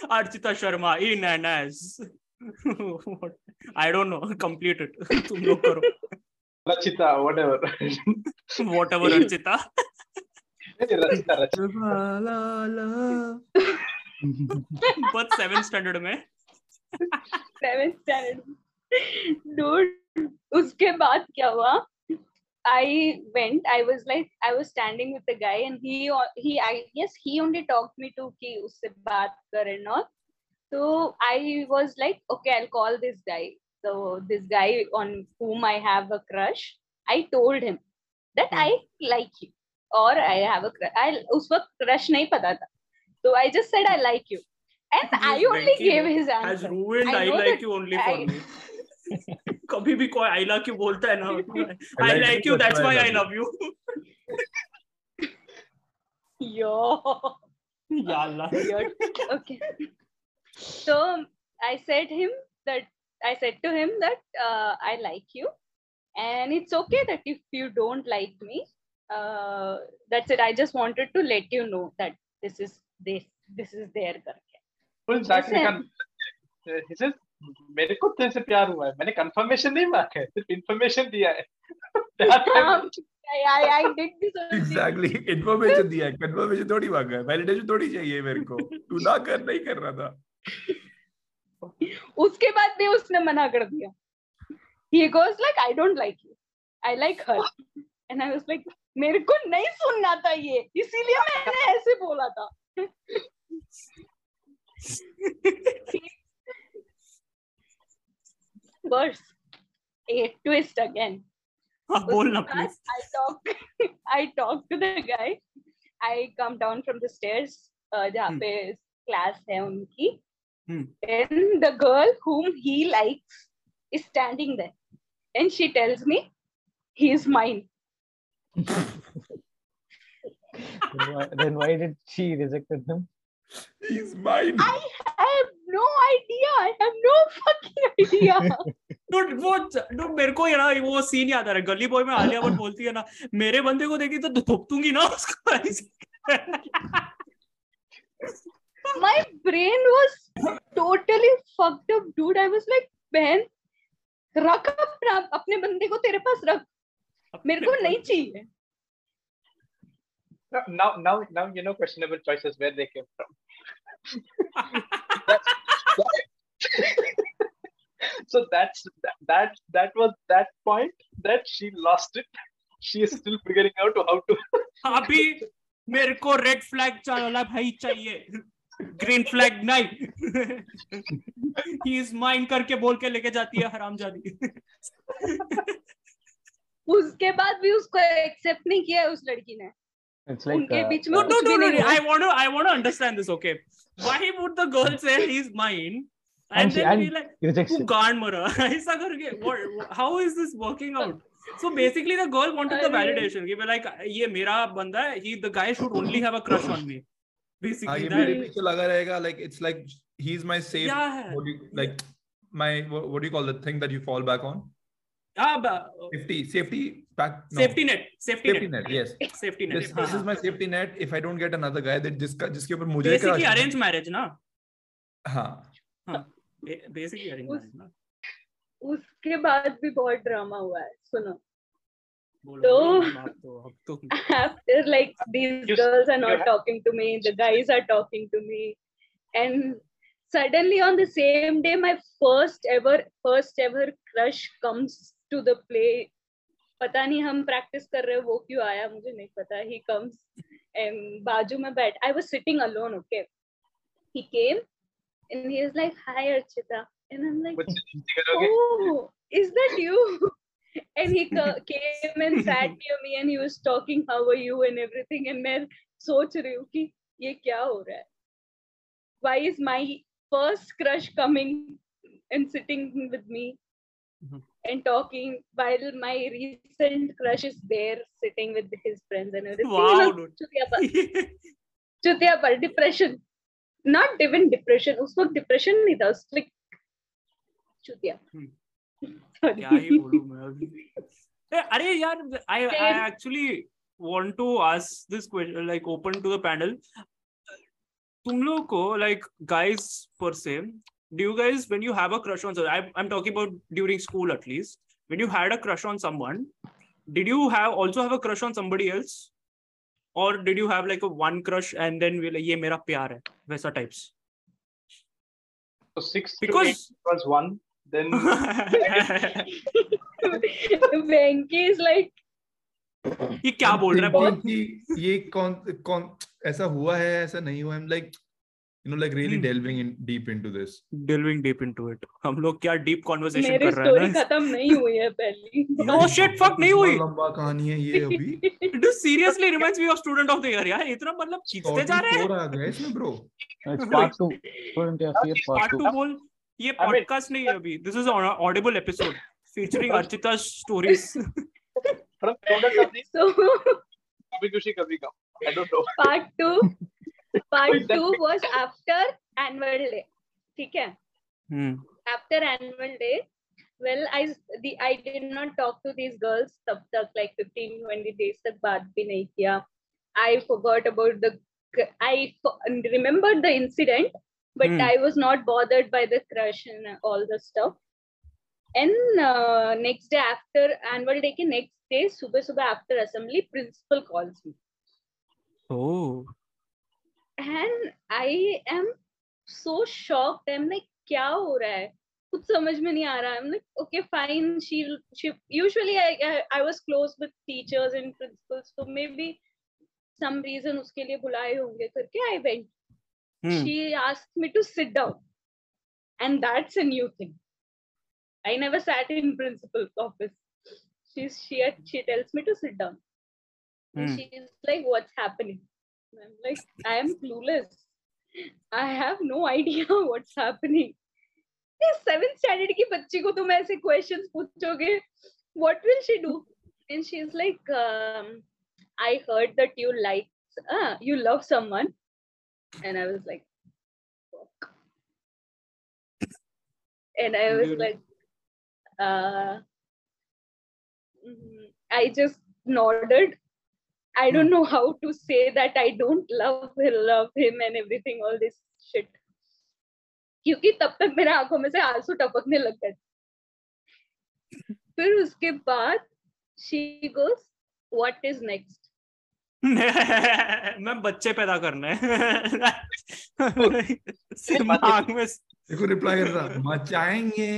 Archita Sharma in and as. I don't know. Complete it. तुम लोग करो. Rachita, whatever. whatever Archita. Rachita Rachita but seven standard में seven standard dude उसके बाद क्या हुआ I went I was like I was standing with the guy and he he I yes he only talked me to कि उससे बात कर and all so I was like okay I'll call this guy so this guy on whom I have a crush I told him that I like you or I have a crush I उस वक्त crush नहीं पता था so I just said I like you and I only gave his answer. Has ruined I I like that you only for I- me. कभी भी कोई I like you बोलता है ना that's that's why why I I love love you. yo Ya Allah. So I said him that I said to him that uh, I like you, and it's okay that if you don't like me, uh, that's it. I just wanted to let you know that this is this this is there. करके. Full exactly. Listen. He says, मेरे को तेरे से प्यार हुआ है। मैंने confirmation नहीं मांगा है सिर्फ़ इंफॉर्मेशन दिया है। I, I, did this दिया है कंफर्मेशन थोड़ी मांगा है वैलिडेशन थोड़ी चाहिए मेरे को। तू ना कर नहीं कर रहा था। उसके बाद भी उसने मना कर दिया। He goes like I don't like you. I like her. And I was like मेरे को नहीं सुनना था ये इसीलिए मैंने ऐसे बोला था. worse a twist again हाँ, बोलना उसके बाद please. I talk I talk to the guy I come down from the stairs uh, जहाँ Hmm. पे class है उनकी Hmm. and the girl whom he likes is standing there and she tells me he is mine then, why, then why did she rejected him? He's mine. I have no idea I have no fucking idea Dude, वो dude, मेरे को ना वो scene याद आ रहा है गली boy में आलिया भट्ट बोलती है ना मेरे बंदे को देखी तो थोप दूँगी ना उसको my brain was totally fucked up dude I was like Ben रख अपना अपने बंदे को तेरे पास रख मेरे को नहीं चाहिए Now, now, now, you know questionable choices where they came from. that's, so that's that, that that was that point that she lost it. She is still figuring out how to. अभी मेरे को red flag वाला भाई चाहिए green flag नहीं he is mine करके बोल के लेके जाती है हरामजादी उसके बाद भी उसको एक्सेप्ट नहीं किया उस लड़की ने It's like उनके uh, बीच में no no no no, no. I want to I want to understand this okay why would the girl say he's mine and, And she- then and- be like तू. गांड मरा ऐसा करके what how is this working out so basically the girl wanted the अरे। validation कि like ये मेरा बंदा है he the guy should only have a crush on me हाँ, basically that मेरे पीछे लगा रहेगा like it's like he's my safe yeah what do you like my what, what do you call the thing that you fall back on ah, safety safety back no. safety net safety, safety net. net yes safety net this, हाँ, this is हाँ. my safety net if I don't get another guy that जिसका जिसके ऊपर मुझे basically crush है- arrange marriage ना हाँ Ba- basically arrange उस- marriage ना उसके बाद भी बहुत ड्रामा हुआ है सुनो तो- तो तो after like these You- girls are not talking to me the guys are talking to me and suddenly on the same day my first ever first ever crush comes to the play पता नहीं हम practice कर रहे हैं वो क्यों आया मुझे नहीं पता comes and बाजू में बैठ I was sitting alone okay he came and he was like hi Archita and I'm like oh, is that you? and he came and sat near me and he was talking, how are you and everything. And मैं सोच रही हूँ कि ये क्या हो रहा है? Why is my first crush coming and sitting with me Mhm. And talking while my recent crush is there sitting with his friends and everything? wow dude. चुतिया पर डिप्रेशन नॉट इवन डिप्रेशन उस वक्त depression नहीं था उस like चुतिया। क्या ही बोलूँ मैं अरे यार I I actually want to ask this question like open to the panel तुम लोग को लाइक गाइस पर से do you guys when you have a crush on someone I, i'm talking about during school at least when you had a crush on someone did you have also have a crush on somebody else or did you have like a one crush and then we like ये मेरा प्यार है वैसा types So six to because eight was one. Then Venki is like ये क्या बोल रहा है Thinking कि ये कौन कौन ऐसा हुआ है ऐसा नहीं हुआ I'm like You know like really Hmm. delving in deep into this delving deep into it हम लोग क्या deep conversation मेरी कर रहे स्टोरी हैं ना खत्म नहीं हुई है पहली No shit, fuck, नहीं हुई। लंबा कहानी है ये अभी This seriously reminds me of student of the year यार इतना मतलब खींचते जा रहे हैं 44 आ गए इसमें bro It's part two. Student of the year part part two. two बोल ये podcast नहीं है अभी this is an audible episode featuring Archita's stories from product of the year. so Kabhi Khushi Kabhi Gum. I don't know. part two part Wait, that two makes was after annual day ठीक है hmm. after annual day well i the i did not talk to these girls तब तक like 15 20 days तक बात भी नहीं किया i forgot about the i fo- remembered the incident but Hmm. i was not bothered by the crush and all the stuff and uh, next day after annual day के next day सुबह सुबह after assembly principal calls me oh And I am so shock am like क्या हो रहा है? कुछ समझ में नहीं आ रहा है okay fine she usually I was close with teachers and principals तो मे बी सम रीजन उसके लिए बुलाए होंगे करके I went she ask me to sit down and that's a new thing I never sat in principal office she she tells me to sit down she is like what's happening And I'm like, I am clueless. I have no idea what's happening. ये seventh standard की बच्ची को तुम ऐसे questions पूछोगे what will she do and she's like um, i heard that you like uh, you love someone and i was like fuck. and i was Dude. like uh, mm, i just nodded I don't know how to say that I don't love love him and everything, all this shit. क्योंकि तब तक मेरे आँखों में से आँसू टपकने लग गए फिर उसके बाद she goes what is next मैं बच्चे पैदा करना है दिमाग में देखो रिप्लाई कर रहा मचाएँगे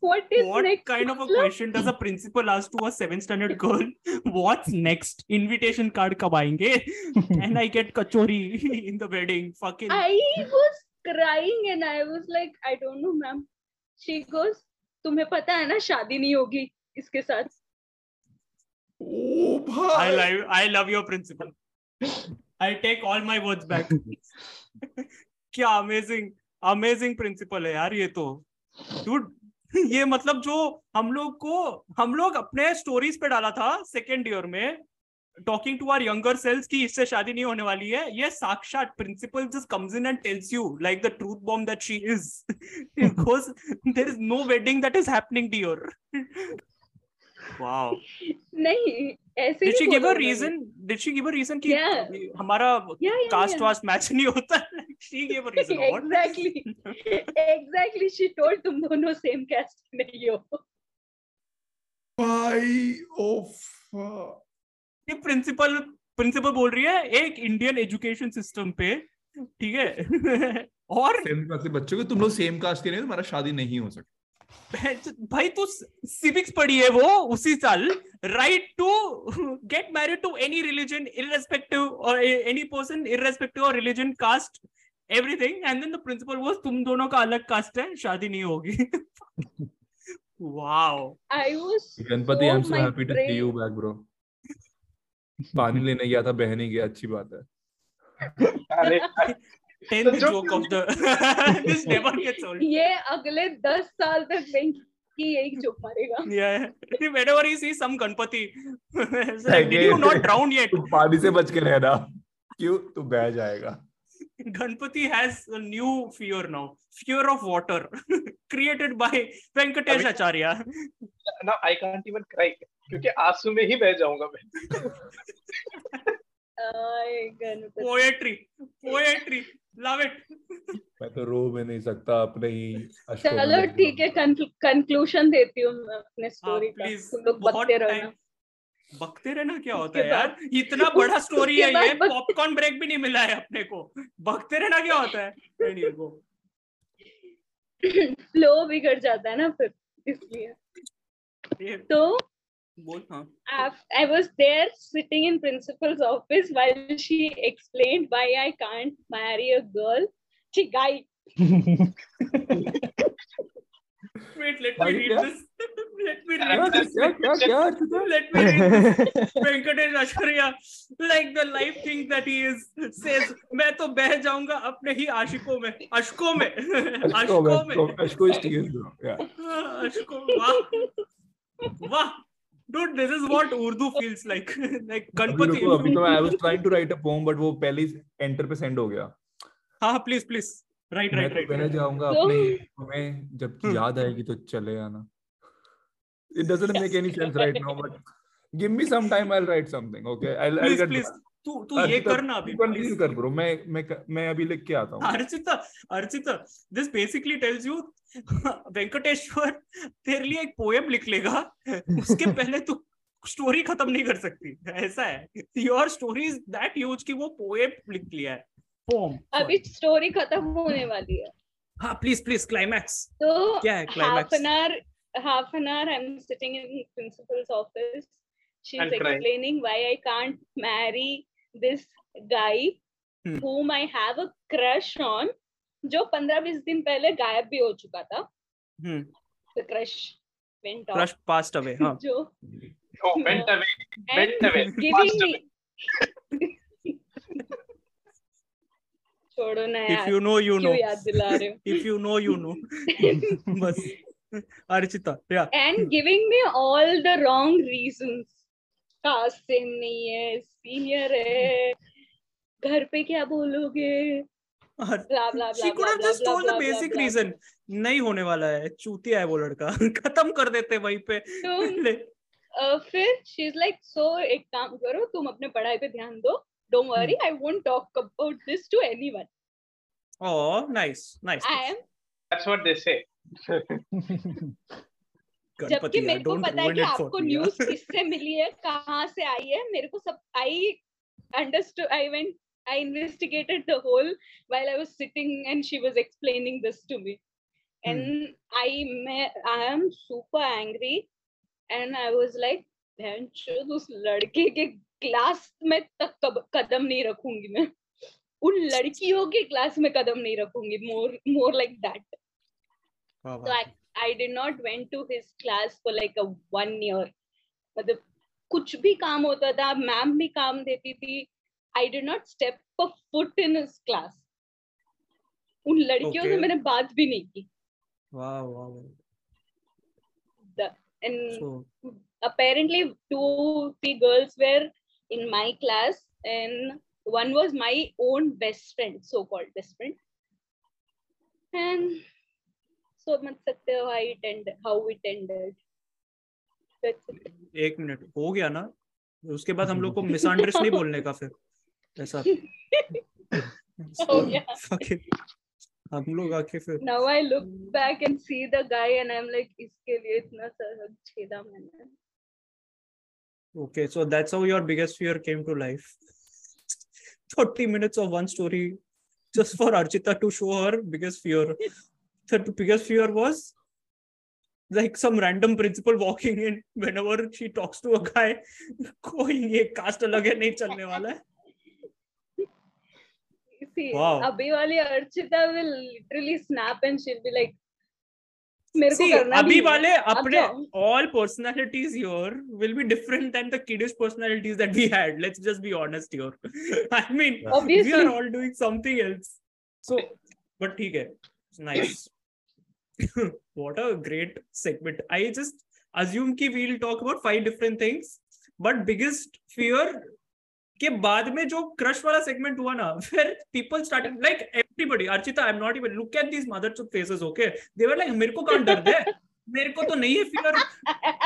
what is what next kind of a मतलब? question does a principal ask to a seventh standard girl what's next invitation card कब आएँगे and I get kachori in the wedding fucking I was crying and I was like, I don't know, ma'am. She goes, तुम्हें पता है ना शादी नहीं होगी इसके साथ ओ I भाई love I love your principal I take all my words back क्या अमेजिंग अमेजिंग प्रिंसिपल है यार ये तो dude ये मतलब जो हम लोग को, हम लोग अपने स्टोरीज पे डाला था सेकेंड ईयर में talking to our younger selves की इससे शादी नहीं होने वाली है। ये साक्षात principal just comes in and tells you like the truth bomb that she is because there is no wedding that is happening dear wow नहीं ऐसे नहीं गिव अ बोलोगे। Reason did she give a reason कि Yeah. हमारा Yeah, yeah, caste yeah. Caste match नहीं होता? She give a reason what exactly. Exactly she told तुम दोनों सेम कैस्ट नहीं हो। भाई ओफ ये प्रिंसिपल प्रिंसिपल बोल रही है एक इंडियन एजुकेशन सिस्टम पे ठीक है? और सेम कास्ट के बच्चों को तुम लोग सेम कास्ट के नहीं हो तुम्हारा शादी नहीं हो सकती। भाई तू सिविक्स पढ़ी है वो उसी साल right to get married to any religion irrespective और एनी पर्सन इररेस्पेक्टिव और religion caste everything and then the principal वो तुम दोनों का अलग कास्ट है शादी नहीं होगी। Wow I was Ganpati I am so so happy to see you back bro पानी लेने गया था बह नहीं गया अच्छी बात है। अरे tenth joke joke of the this never gets old ये अगले दस साल तक यही जोक मारेगा Yeah. Whenever you see some Ganpati, it's like, did you not drown yet? तू पानी से बच के रहना क्यों तू बह जाएगा Ganpati has a new fear now. Fear of water. Created by Venkatesh Acharya. now I can't even cry क्योंकि आँसू में ही बह जाऊँगा मैं आय गणपति Love it. मैं तो रो भी नहीं सकता अपने ही चलो ठीक है जाऊँगा। कंक्लूजन देती हूँ अपने हाँ, स्टोरी का please. तुम लोग बहुत बकते रहो time- ना बकते रहना क्या होता है यार इतना बड़ा स्टोरी है ये पॉपकॉर्न ब्रेक भी नहीं मिला है अपने को बकते रहना क्या होता है फ्लो बिगड़ जाता है ना फिर इसलिए तो बोल हाँ I was there sitting in principal's office while she explained why I can't marry a girl. She guy. wait let me read this let me read this let me read this Venkatesh Acharya, like the life thing that he is, says, मैं तो बह जाऊँगा अपने ही आशिकों में, अशकों में, अश्कों अशकों में अश्कों is tears bro yeah अशकों, वाह, वाह, dude, this is what Urdu feels like, like अभी गणपति. रुको अभी तो I was trying to write a poem but वो पहले ही एंटर पे send हो गया हाँ, please, please, मैं right, तो right. बह जाऊँगा तो- अपने ही तुम्हें जब हम्म। याद आएगी तो चले आना it doesn't make any sense right now but give me some time I'll write something okay I'll, I'll Please, get please, तू तू ये अर्चिता, करना अभी, please. कर ब्रो मैं मैं मैं अभी लिख के आता हूँ। Archita Archita this basically tells you Venkateshwar तेरे लिए एक पोएम लिख लेगा उसके पहले तू स्टोरी खत्म नहीं कर सकती ऐसा है। Your story is that huge कि वो पोएम लिख लिया है पोम अभी स्टोरी खत्म होने वाली है। हाँ प्लीज़ प्लीज़ क्लाइमैक्स तो क्या है half climax an hour half an hour i'm sitting in principal's office. She's And crying. explaining why i can't marry this guy Hmm. whom i have a crush on जो पंद्रह बीस दिन पहले गायब भी हो चुका था the crush went off crush passed away हाँ जो oh went away and went away giving me छोड़ो ना इफ़ यार यू नो यू नो याद दिला रहे हो if you know you know बस अर्चिता या and giving me all the wrong reasons caste same नहीं है सीनियर है। घर पे क्या बोलोगे? blah reason. नहीं होने वाला है। चूतिया है वो लड़का। खत्म कर देते वहीं पे। तो uh, फिर शी इज़ लाइक सो एक काम करो तुम अपने पढ़ाई पे ध्यान दो। Don't worry I won't talk about this to anyone oh nice nice I am that's what they say. जबकि मेरे को पता है कि आपको न्यूज़ किससे मिली है कहाँ से आई है मेरे को सब I understood I went I investigated the whole while I was sitting and she was explaining this to me and I मैं I am super angry and I was like बहन उस लड़के के क्लास में तक कदम नहीं रखूँगी मैं। उन लड़कियों के क्लास में कदम नहीं रखूँगी मोर मोर लाइक दैट तो I did not went to his class for like a one year मतलब कुछ भी काम होता था मैम भी काम देती थी I did not step a foot in his class उन लड़कियों okay. से मैंने बात भी नहीं की वाह, वाह, and So, apparently two three girls were in my class and one was my own best friend so called best friend and so much satya how it ended how it ended. एक minute हो गया ना? उसके बाद हम लोग को misunderstand नहीं बोलने का फिर ऐसा। हो गया। हम लोग आके फिर now I look back and see the guy and I am like इसके लिए इतना सहज छेदा मैंने। Okay so that's how your biggest fear came to life 30 minutes of one story just for Archita to show her biggest fear The biggest fear was like some random principal walking in whenever she talks to a guy. कोई ये cast अलग है नहीं चलने वाला है See, Wow. अभी वाली Archita will literally snap and she'll be like मेरे को See, करना अभी वाले अपने all personalities here will be different than the kiddish personalities that we had. Let's just be honest here. I mean, we Obviously. are all doing something else. So, but ठीक है, it's nice. What a great segment. I just assume कि we'll talk about five different things, but biggest fear के बाद में जो crush वाला segment हुआ ना फिर people started like everybody Archita I am not even look at these mother चुप faces okay they were like मेरे को कहाँ डर है मेरे को तो नहीं है fear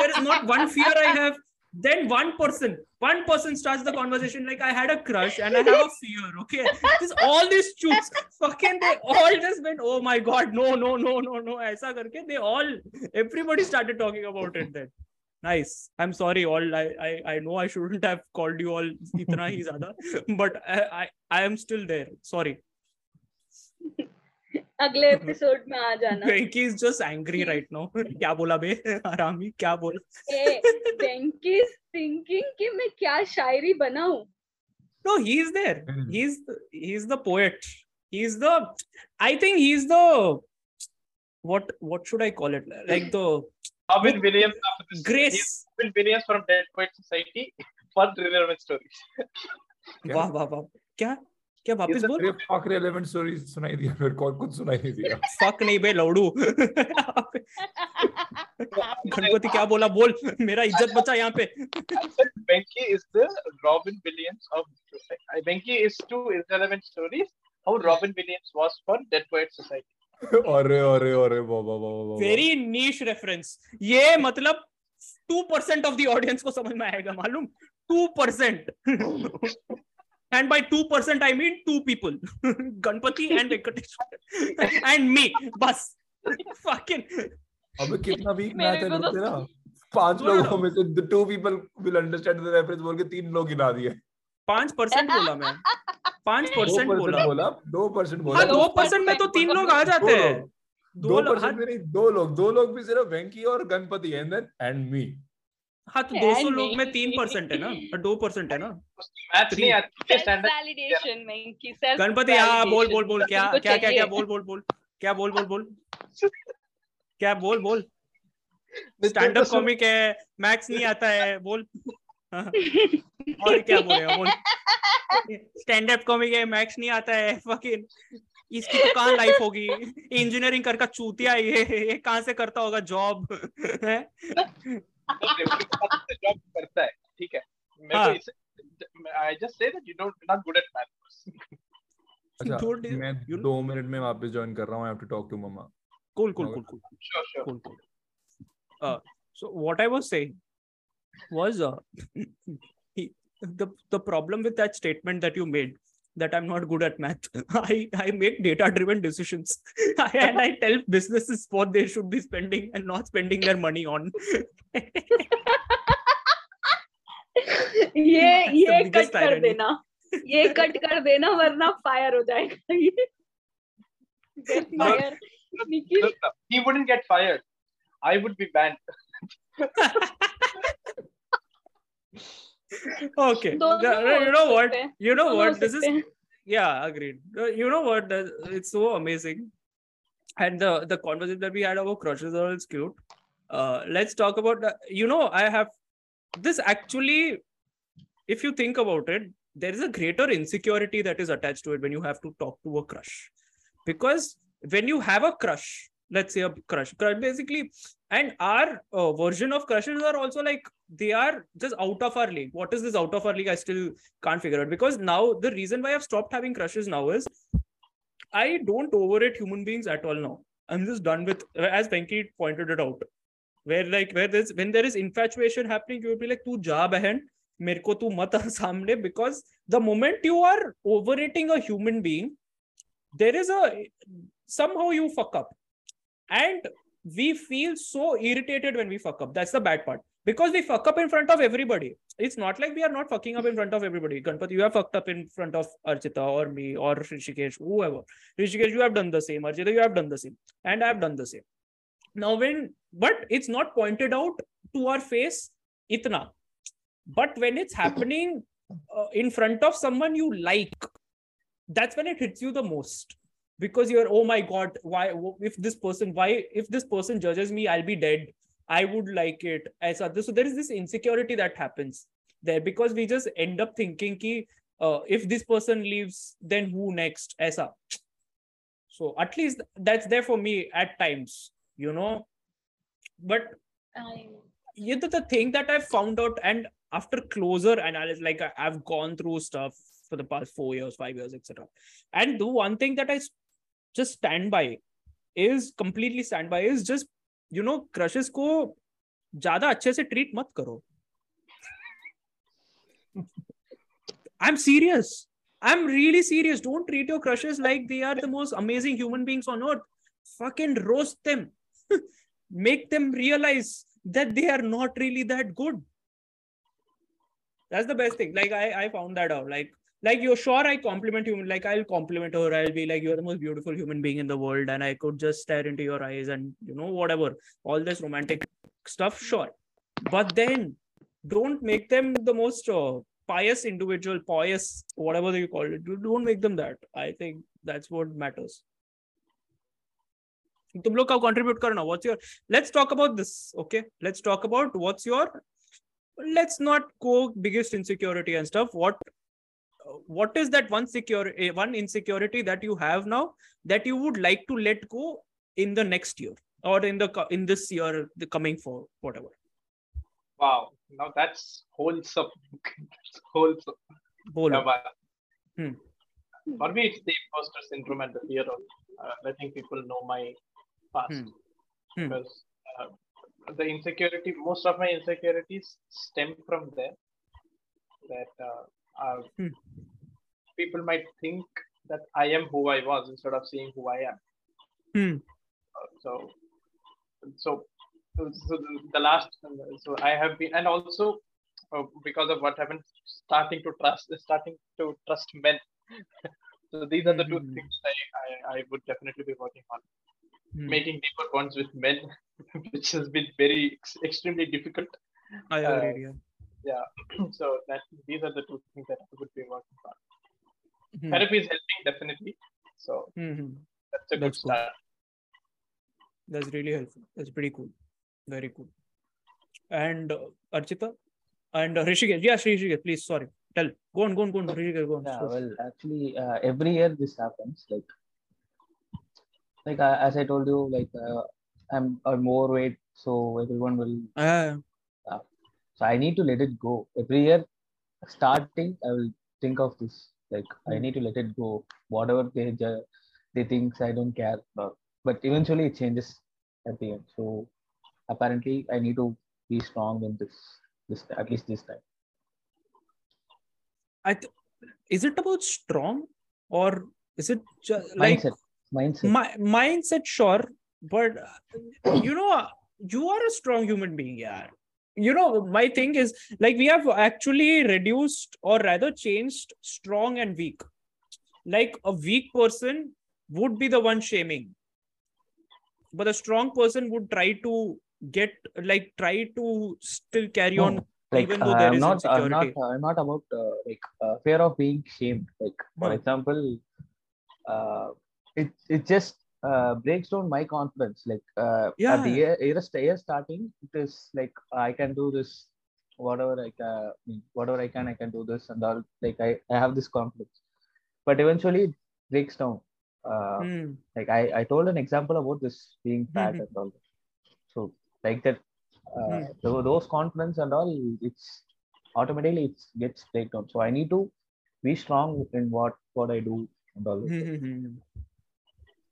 there is not one fear I have. Then one person, one person starts the conversation like I had a crush and I have a fear. Okay, this all these chooks, fucking they all just went, oh my god, no, no, no, no, no, aisa karke. They all, everybody started talking about it then. Nice. I'm sorry, all. I I, I know I shouldn't have called you all itna hi zyada, but I, I I am still there. Sorry. अगले episode में आ जाना। Venky is just angry right now क्या बोला बे? आरामी क्या बोल? वेंकी is thinking कि मैं क्या शायरी बनाऊँ? No he is there he is he is the poet he is the I think he is the what what should I call it like the Robin Williams grace Robin Williams from dead poet society for thriller stories वाह वाह वाह क्या क्या वापस बोल? Fuck relevant story सुनाई दिया फिर कौन कुछ सुनाई नहीं दिया। फक नहीं बे लौड़ू। गणपति क्या बोला? बोल मेरा इज़्ज़त बचा यहाँ पे। Venky is the Robin Williams of Venky is to irrelevant stories how Robin Williams was for dead poet society अरे अरे अरे वाह वाह वाह वाह वेरी नीच रेफरेंस ये मतलब 2% ऑफ़ द ऑडियंस को समझ में आएगा मालूम? 2% and by two percent I mean two people Ganpati and Venkatesh and me बस fucking. अबे कितना वीक मैथ है को तो- तेरा? पाँच लोगों में से two people will understand the reference बोल के तीन लोग गिना दिए। पाँच परसेंट बोला मैं। पाँच दो परसेंट बोला। बोला दो परसेंट बोला। हाँ दो दो परसेंट में तो तीन लोग आ जाते हैं। दो दो लोग परसेंट में नहीं दो लोग दो लोग भी सिर्फ़ वेंकी और Ganpati and then and me हाँ तो दो सौ लोग में तीन परसेंट है ना? दो परसेंट है ना? गणपति हाँ बोल बोल बोल क्या क्या क्या क्या बोल बोल बोल क्या बोल बोल बोल? क्या बोल बोल? स्टैंड अप कॉमिक है मैक्स नहीं आता है बोल। हाँ, और क्या बोलेगा बोल। स्टैंड अप कॉमिक है मैक्स नहीं आता है फकिंग इसकी तो कहाँ लाइफ होगी? इंजीनियरिंग करका चूतिया है ये ये कहाँ से करता होगा जॉब है? करता है ठीक है? Problem with that statement that you made that I'm not good at math. I, I make data driven decisions and I tell businesses what they should be spending and not spending their money on. ये That's the ये biggest cut कर irony. देना ये cut कर देना वरना fire हो जाएगा ये Get No, fire. Nikhil Look, he wouldn't get fired. I would be banned. okay. You know what? You know what? this is yeah agreed. You know what? It's so amazing. And the the conversation that we had about crushes are all cute. Uh, let's talk about you know i have this actually if you think about it there is a greater insecurity that is attached to it when you have to talk to a crush. Because when you have a crush let's say a crush basically and our uh, version of crushes are also like they are just out of our league what is this out of our league i still can't figure out because now the reason why I've stopped having crushes now is I don't overrate human beings at all now. I'm just done with as Venki pointed it out. Where like where there's when there is infatuation happening, you will be like, "Tu ja behan, मेरे को तू मत आ सामने because the moment you are overrating a human being, there is a somehow you fuck up. And we feel so irritated when we fuck up. That's the bad part. Because we fuck up in front of everybody it's not like we are not fucking up in front of everybody. Ganpati, you have fucked up in front of Archita or me or Rishikesh, whoever. Rishikesh, you have done the same. Archita, you have done the same. And I have done the same. Now, when, but it's not pointed out to our face, itna. But when it's happening uh, in front of someone you like, that's when it hits you the most. Because you're, oh my God, why, if this person, why, if this person judges me, I'll be dead. I would like it. As other. So there is this insecurity that happens there because we just end up thinking ki, uh, if this person leaves, then who next? Aisa. So at least that's there for me at times, you know. But I- yeah, the, thing that I've found out, and after closer analysis, like I, I've gone through stuff for the past four years, five years, etc. And the one thing that I just stand by is completely stand by is just you know crushes को ज्यादा अच्छे से treat मत करो I'm serious. I'm really serious. Don't treat your crushes like they are the most amazing human beings on earth. Fucking roast them. Make them realize that they are not really that good. That's the best thing. Like I, I found that out. Like, like you're sure I compliment you. Like I'll compliment her. I'll be like, you're the most beautiful human being in the world, and I could just stare into your eyes and you know whatever, all this romantic stuff. Sure, but then don't make them the most uh, pious individual, pious whatever you call it. You Don't make them that. I think that's what matters. तुम लोग का contribute करना what's your let's talk about this okay let's talk about what's your let's not go biggest insecurity and stuff what what is that one secure eh, one insecurity that you have now that you would like to let go in the next year or in the in this year the coming for whatever Wow. Now that's wholesome. that's wholesome. Bolo. Yeah, but Hmm. For me, it's the imposter syndrome and the fear of uh, letting people know my past. Hmm. Hmm. Because uh, the insecurity, most of my insecurities stem from there. That uh, uh, Hmm. people might think that I am who I was instead of seeing who I am. Hmm. Uh, so, so, so the, last, so I have been, and also uh, because of what happened, starting to trust, starting to trust men. so these are the 2 Mhm. things I, I, I would definitely be working on. Hmm. Making deeper bonds with men, which has been very ex- extremely difficult. I uh, agree. Yeah. So that these are the two things that I would be working on. Hmm. Therapy is helping definitely. So Mhm. that's a good That's good. start. That's really helpful. That's pretty cool. Very cool. And uh, Archita and uh, Rishikesh. Yeah, Rishikesh, please. Sorry. Tell. Go on, go on, go on. Rishikesh, go on. Yeah, well, actually, uh, every year this happens. Like, like uh, as I told you, like uh, I'm I'm weight, so everyone will. Ah, So I need to let it go. Every year, starting, I will think of this. Like I Hmm. need to let it go. Whatever they they think, I don't care. But, but eventually, it changes at the end. So apparently, I need to be strong in this. This at least this time. I th- is it about strong or is it just like mindset mindset my mindset sure but uh, you know you are a strong human being yeah you know my thing is like we have actually reduced or rather changed strong and weak like a weak person would be the one shaming but a strong person would try to get like try to still carry No, on like even though uh, there I'm is not I'm not. I'm not about uh, like uh, fear of being shamed like for Hmm. example uh, it it just uh, breaks down my confidence like uh, at the Yeah. year, year, year starting it is like I can do this whatever I can whatever I can I can do this and all like I, I have this confidence but eventually it breaks down uh, Hmm. like I, I told an example about this being fat Mhm. and all so like that uh, Hmm. tho- those confidence and all it's automatically it gets breakdown so i need to be strong in what what i do and all that.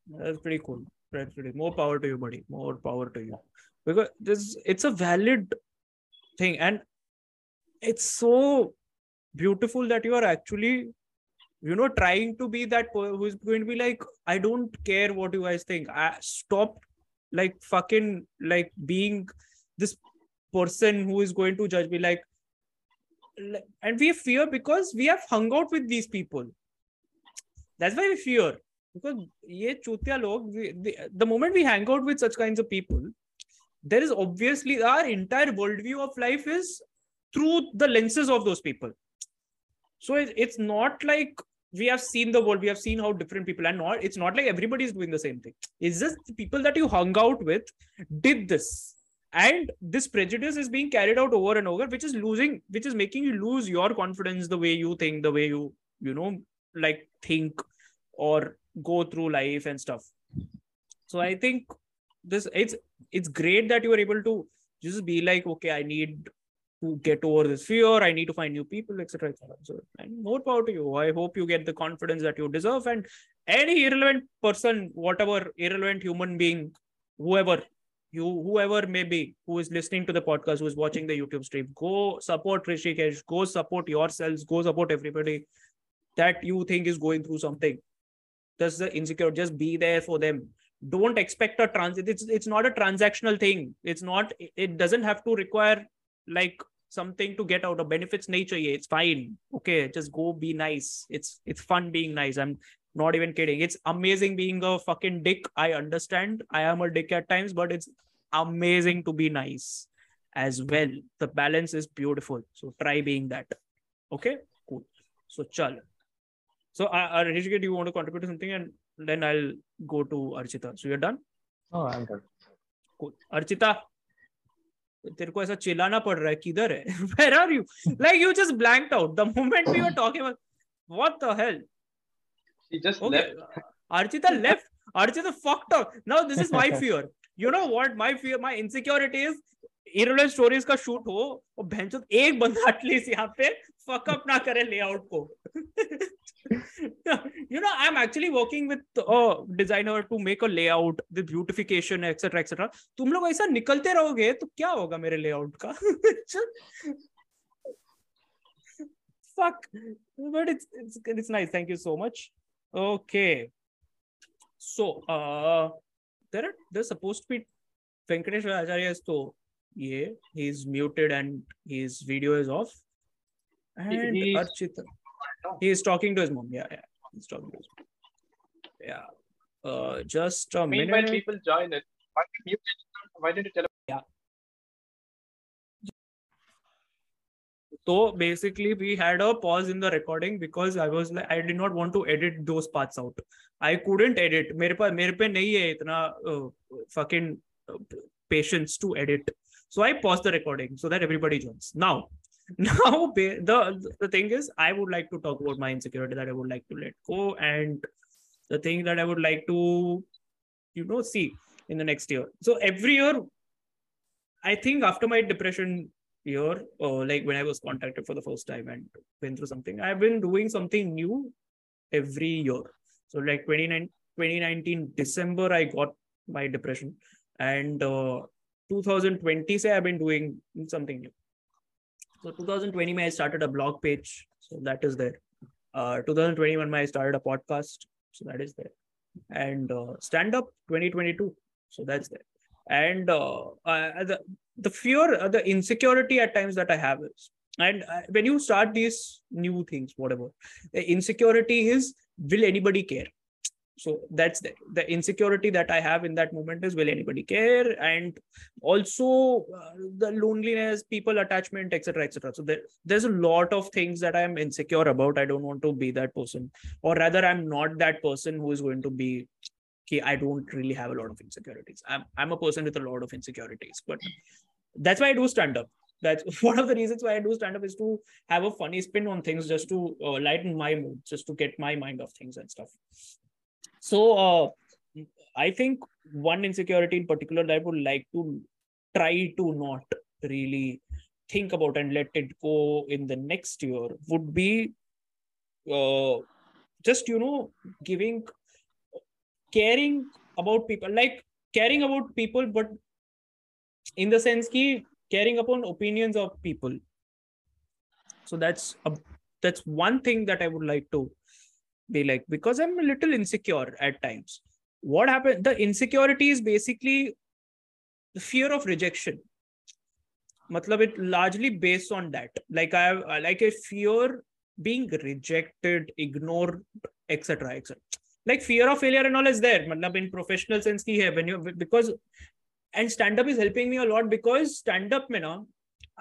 That's pretty cool. That's pretty more power to you, buddy. More power to you. Because this it's a valid thing, and it's so beautiful that you are actually, you know, trying to be that who is going to be like, I don't care what you guys think. I stop like fucking like being this person who is going to judge me like- and we fear because we have hung out with these people that's why we fear because ye chutia log the, the moment we hang out with such kinds of people there is obviously our entire worldview of life is through the lenses of those people. So it, it's not like we have seen the world we have seen how different people are. Not it's not like everybody is doing the same thing. It's just the people that you hung out with did this. And this prejudice is being carried out over and over which is losing which is making you lose your confidence the way you think the way you you know like think or go through life and stuff. So i think this it's it's great that you are able to just be like okay i need to get over this fear. I need to find new people etc etc so and more power to you. I hope you get the confidence that you deserve. And any irrelevant person whatever irrelevant human being whoever you whoever may be who is listening to the podcast who is watching the youtube stream go support rishikesh. Go support yourselves. Go support everybody that you think is going through something just the insecure just be there for them? Don't expect a trans it's it's not a transactional thing. It's not it doesn't have to require like something to get out of benefits nature. Yeah it's fine. Okay just go be nice. It's it's fun being nice. I'm not even kidding. It's amazing being a fucking dick. I understand. I am a dick at times but it's amazing to be nice as well. The balance is beautiful. So try being that. Okay? Cool. So chal so uh, uh, Rishikesh, do you want to contribute to something and then i'll go to archita so you're done oh i'm done cool archita तेरे को ऐसा चिल्लाना पड़ रहा है किधर है where are you like you just blanked out the moment we were talking about what the hell She just okay left. archita left archita fucked up now this is my fear you know what my fear my insecurity is irrelevant stories का shoot हो और भैंचोद एक बंदा at least यहाँ पे up ना करे layout को you know i'm actually working with a designer to make a layout the beautification etc etc तुम लोग ऐसा निकलते रहोगे तो क्या होगा मेरे layout का fuck but it's it's it's nice thank you so much okay so uh there are there's supposed to be venkatesh acharya is to yeah he's muted and his video is off and he's- archita he is talking to his mom yeah yeah he's talking to his mom yeah uh just a Meanwhile, minute people join it. Why didn't you, why didn't you tell So basically, we had a pause in the recording because I was like, I did not want to edit those parts out. I couldn't edit. मेरे पास मेरे पे नहीं है इतना uh, fucking uh, patience to edit. So I paused the recording so that everybody joins. Now, now the the thing is, I would like to talk about my insecurity that I would like to let go and the thing that I would like to, you know, see in the next year. So every year, I think after my depression year, uh, like when I was contacted for the first time and went through something, I've been doing something new every year. So like 29, 2019 December, I got my depression, and uh, 2020 say I've been doing something new. So 2020, May I started a blog page, so that is there. uh 2021 i started a podcast. So that is there. And uh, stand up 2022 so that's there. And uh, uh, the the fear uh, the insecurity at times that i have is and uh, when you start these new things whatever the insecurity is will anybody care so that's the, the insecurity that i have in that moment is will anybody care? And also uh, the loneliness people attachment etc etc so there, there's a lot of things that i am insecure about. I don't want to be that person. Or rather i'm not that person who is going to be okay i don't really have a lot of insecurities. I'm, I'm a person with a lot of insecurities but that's why i do stand up. That's one of the reasons why i do stand up is to have a funny spin on things just to uh, lighten my mood just to get my mind off things and stuff so uh, i think one insecurity in particular that i would like to try to not really think about and let it go in the next year would be uh, just you know giving caring about people like caring about people but in the sense ki caring upon opinions of people. So that's a, that's one thing that i would like to be like because i'm a little insecure at times. What happened the insecurity is basically the fear of rejection. Matlab it largely based on that. Like i have like a fear being rejected ignored etc etc like fear of failure and all is there. Matlab in professional sense ki hai when you because and stand up is helping me a lot because stand up mein na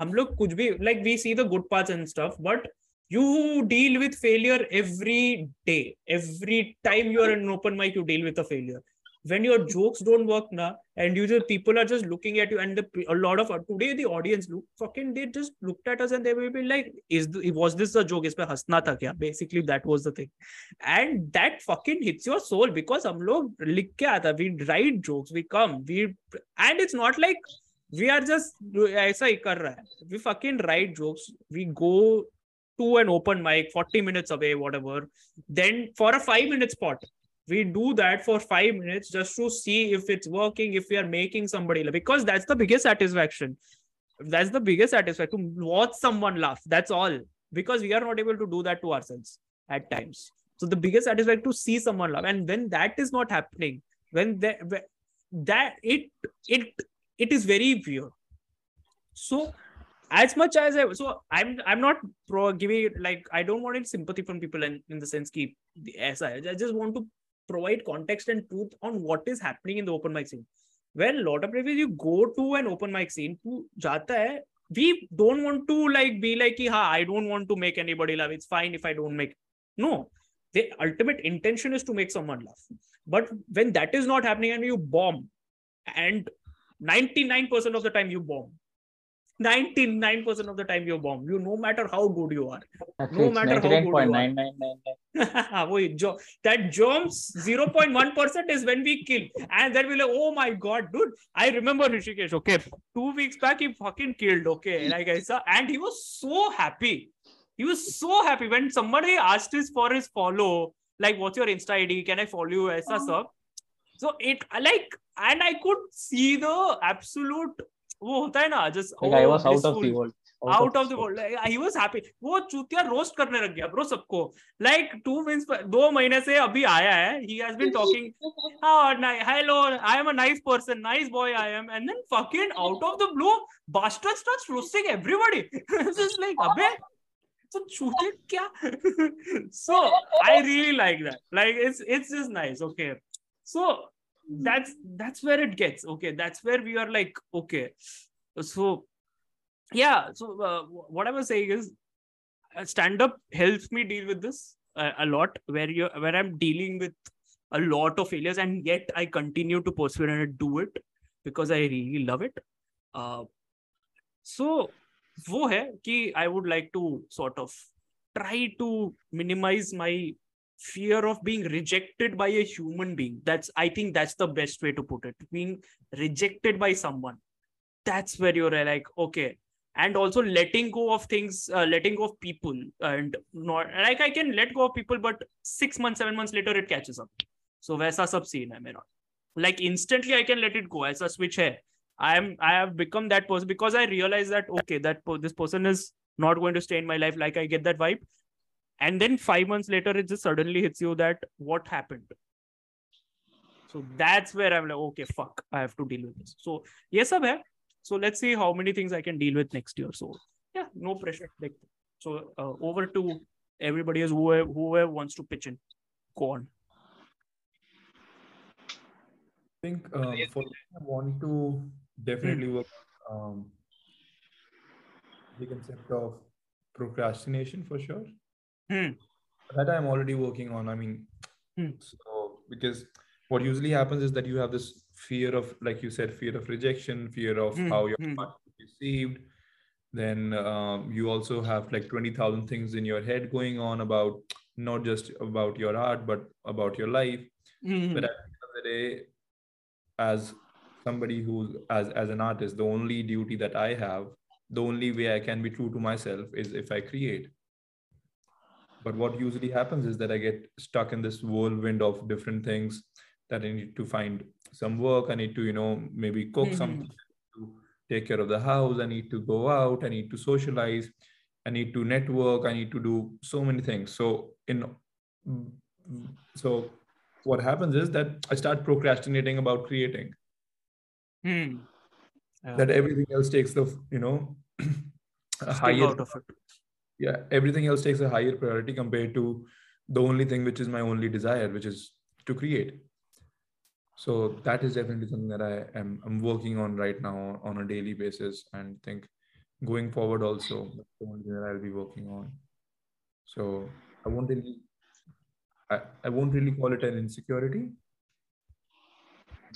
hum log kuch bhi like we see the good parts and stuff but you deal with failure every day. Every time you are in an open mic you deal with a failure. When your jokes don't work now and just people are just looking at you and the, a lot of today the audience look fucking they just looked at us and they will be like is the, was this a joke? Is pe hasna tha kya? Basically that was the thing. And that fucking hits your soul because hum log likh ke aata we write jokes we come we and it's not like we are just aisa hi kar raha we fucking write jokes we go to an open mic 40 minutes away whatever. Then for a 5 minute spot we do that for five minutes just to see if it's working if we are making somebody laugh, because that's the biggest satisfaction. That's the biggest satisfaction to watch someone laugh. That's all. Because we are not able to do that to ourselves at times. So the biggest satisfaction to see someone laugh. And when that is not happening when that, that it it it is very weird. So as much as I so I'm I'm not pro giving like I don't want any sympathy from people in, in the sense keep I just want to provide context and truth on what is happening in the open mic scene. When a lot of places you go to an open mic scene, to jata hai, we don't want to like be like, ha, I don't want to make anybody laugh. It's fine if I don't make. No, the ultimate intention is to make someone laugh. But when that is not happening and you bomb, and 99% of the time you bomb, 99% of the time you bomb. You no matter how good you are. Actually, no matter how good you are. that jumps 0.1% is when we kill. And then we're like, oh my god, dude. I remember Rishikesh. Okay. Two weeks back, he fucking killed. Okay. Like I saw, and he was so happy. He was so happy when somebody asked us for his follow, like, what's your Insta ID? Can I follow you? Aisa uh-huh. stuff. So it like, and I could see the absolute वो होता है ना just I was out of the world out of the world he was happy वो चूतिया roast करने लग गया bro सबको. लाइक टू मींस दो महीने से अभी आया है. ही हैज़ बीन टॉकिंग हाँ hello I am a nice person nice boy I am and then fucking out of the blue bastard starts roasting everybody just like अबे so chute kya so i really like that. Like it's it's just nice. Okay. So that's that's where it gets. Okay. That's where we are like okay. So yeah. So uh, what i was saying is uh, stand up helps me deal with this uh, a lot where you where i'm dealing with a lot of failures and yet i continue to persevere and do it because i really love it. Uh, so wo hai ki i would like to sort of try to minimize my fear of being rejected by a human being. That's i think that's the best way to put it. Being rejected by someone. That's where you're uh, like okay. And also letting go of things uh, letting go of people and not like i can let go of people but six months seven months later it catches up. So vaisa sub scene i may not like instantly i can let it go. as a switch here i am i have become that person because i realize that okay that this person is not going to stay in my life. Like i get that vibe and then five months later it just suddenly hits you that what happened? So that's where i'm like okay fuck i have to deal with this. So yes sir so let's see how many things i can deal with next year. So yeah no pressure. Like so uh, over to everybody else whoever, whoever wants to pitch in. Go on. I think um, for I want to definitely work um, the concept of procrastination for sure. Hmm. That I'm already working on. I mean, Hmm. so because what usually happens is that you have this fear of, like you said, fear of rejection, fear of Hmm, how your is received. Then um, you also have like 20,000 things in your head going on about not just about your art, but about your life Mhm. but at the end of the day as somebody who as as an artist the only duty that i have the only way i can be true to myself is if i create but what usually happens is that i get stuck in this whirlwind of different things that i need to find some work i need to you know maybe cook Mhm. something to take care of the house i need to go out i need to socialize i need to network i need to do so many things so in so what happens is that I start procrastinating about creating. Hmm. Yeah. That everything else takes the you know higher out of it yeah everything else takes a higher priority compared to the only thing which is my only desire, which is to create. So that is definitely something that I am I'm working on right now on a daily basis, and think going forward also that's the one thing that I'll be working on. So I won't really I, I won't really call it an insecurity,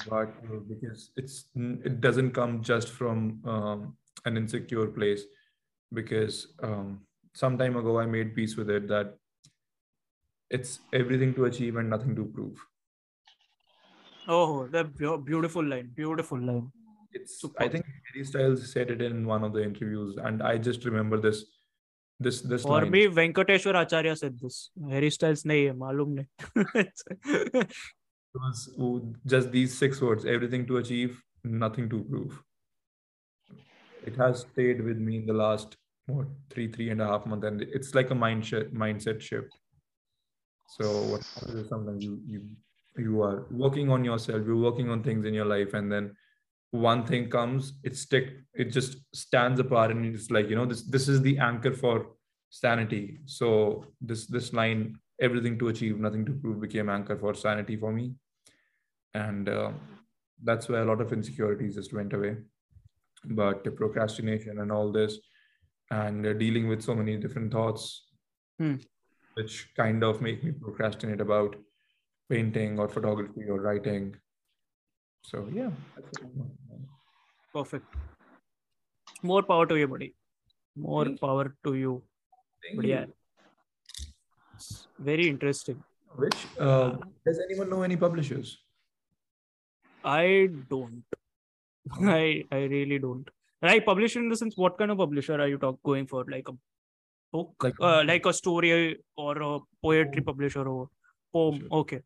but because it's it doesn't come just from um, an insecure place because um, some time ago i made peace with it that it's everything to achieve and nothing to prove. Oh that beautiful line beautiful line. It's Super. i think harry styles said it in one of the interviews and i just remember this this this for line. me venkateshwar acharya said this. Harry styles nahi hai malum nahi. Oh, just these six words everything to achieve nothing to prove. It has stayed with me in the last what three three and a half months and it's like a mind shift, mindset shift. So what happens is sometimes you you you are working on yourself you're working on things in your life and then one thing comes it stick it just stands apart and it's like you know this this is the anchor for sanity. So this this line everything to achieve nothing to prove became anchor for sanity for me. And uh, that's where a lot of insecurities just went away. But procrastination and all this and uh, dealing with so many different thoughts Hmm. which kind of make me procrastinate about painting or photography or writing so yeah that's what I'm working on. perfect more power to you buddy more Thank you. power to you Thank but you. yeah it's very interesting which uh, does anyone know any publishers I don't. I I really don't. Right, publisher in the sense, what kind of publisher are you talk going for? Like a book, Like- uh, like a story or a poetry publisher or poem. Sure. Okay,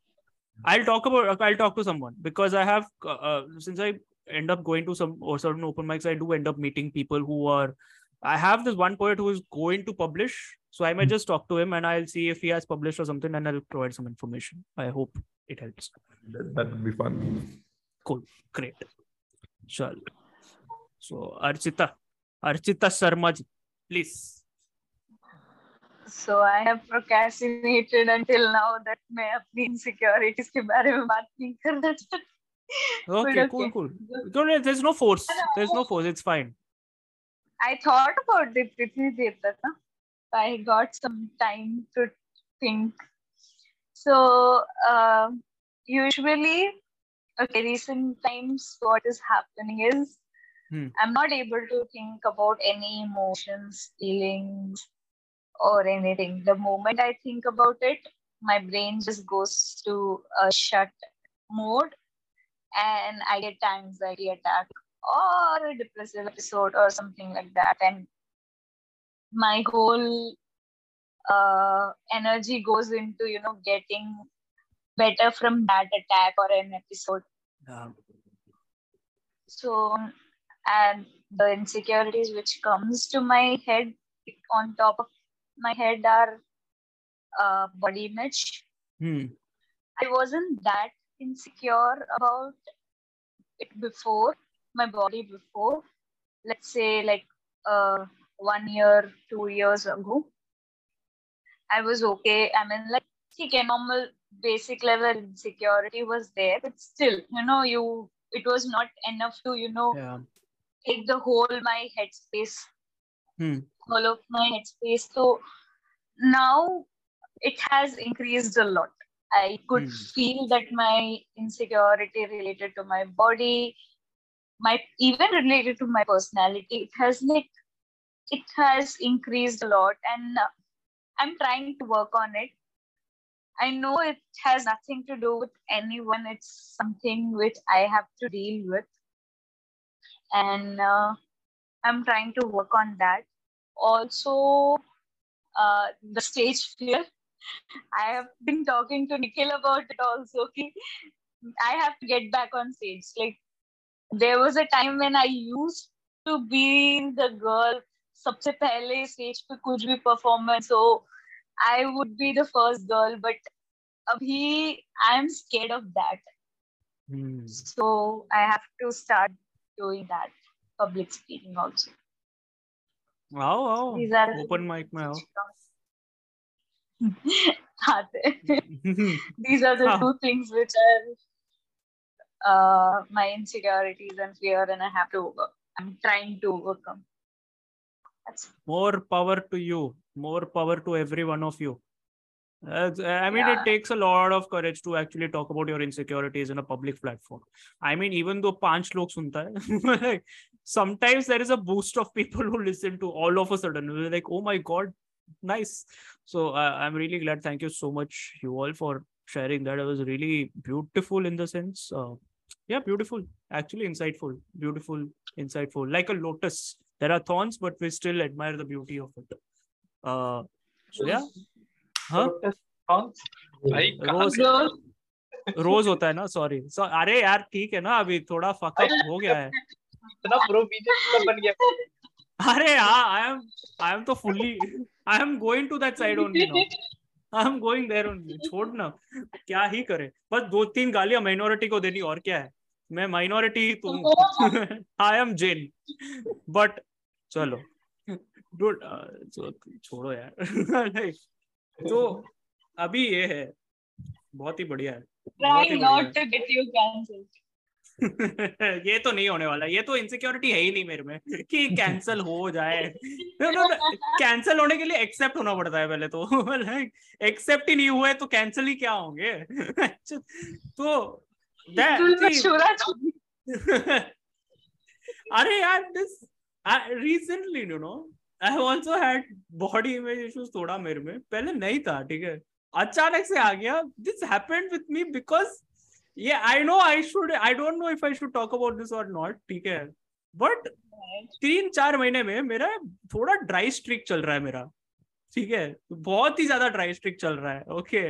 I'll talk about. I'll talk to someone because I have uh, uh, since I end up going to some or certain open mics, I do end up meeting people who are. I have this one poet who is going to publish, so I might Hmm. just talk to him and I'll see if he has published or something, and I'll provide some information. I hope it helps. that, that would be fun Cool, Great. Chal. So Archita, Archita Sharma ji, please. So I have procrastinated until now that मैं अपनी insecurities के बारे में बात नहीं करना चाहती. Okay, But cool, okay. cool. No, no, there's no force. There's no force. It's fine. I thought about it इतनी देर तक ना. I got some time to think. So uh, usually, okay, recent times what is happening is Hmm. I'm not able to think about any emotions, feelings, or anything. The moment I think about it, my brain just goes to a shut mode and I get anxiety attack or a depressive episode or something like that. And my whole uh, energy goes into, you know, getting better from that attack or an episode. So, and the insecurities which comes to my head on top of my head are uh, body image. Hmm. I wasn't that insecure about it before my body before. Let's say like uh, one year, two years ago. I was okay. I mean, like, okay, normal basic level insecurity was there, but still, you know, you it was not enough to, you know, Yeah. Take the whole my headspace, Hmm. all of my headspace. So now it has increased a lot. I could Hmm. feel that my insecurity related to my body, my even related to my personality, it has like it has increased a lot, and uh, I'm trying to work on it. I know it has nothing to do with anyone. It's something which I have to deal with, and uh, I'm trying to work on that. Also, uh, the stage fear. I have been talking to Nikhil about it also. कि I have to get back on stage. Like there was a time when I used to be the girl. सबसे पहले stage पे कुछ भी performance हो, I would be the first girl. But अभी I'm scared of that. Hmm. So I have to start doing that public speaking also. Wow, wow. These are open mic now. These are the two things which are uh, my insecurities and fear, and I have to overcome. I'm trying to overcome. That's more power to you. More power to every one of you. Uh, I mean, yeah. it takes a lot of courage to actually talk about your insecurities in a public platform. I mean, even though panch log sunta hai, sometimes there is a boost of people who listen to all of a sudden. We're like, oh my god, nice. So uh, I'm really glad. Thank you so much, you all, for sharing that. It was really beautiful in the sense. Uh, yeah, beautiful. Actually, insightful. Beautiful, insightful. Like a lotus. There are thorns, but we still admire the beauty of it. Uh, so yeah हाँ? भाई रोज रोज होता है ना sorry अरे यार ठीक है ना अभी थोड़ा फकअप हो गया है। इतना प्रो बीजेपी बन गया। अरे हाँ आई एम आई एम तो fully I am going to that side only now I am going there only छोड़ ना क्या ही करे। बस दो तीन गालियाँ माइनॉरिटी को देनी और क्या है? मैं माइनॉरिटी ही तुम आई एम जेन बट चलो। डूड छोड़ो यार। तो अभी ये है। बहुत ही बढ़िया है। ये तो नहीं होने वाला। ये तो इनसिक्योरिटी है ही नहीं मेरे में कि कैंसिल हो जाए। कैंसिल होने के लिए एक्सेप्ट होना पड़ता है पहले तो। एक्सेप्ट ही नहीं हुए तो कैंसिल ही क्या होंगे? तो see, mashhura chhi. अरे यार this recently you know I have also had body image issues थोड़ा मेरे में पहले नहीं था ठीक है अचानक से आ गया this happened with me because ये I know I should I don't know if I should talk about this और नॉट ठीक है बट तीन चार महीने में मेरा थोड़ा ड्राई स्ट्रिक चल रहा है मेरा ठीक है बहुत ही ज़्यादा ड्राई स्ट्रिक चल रहा है okay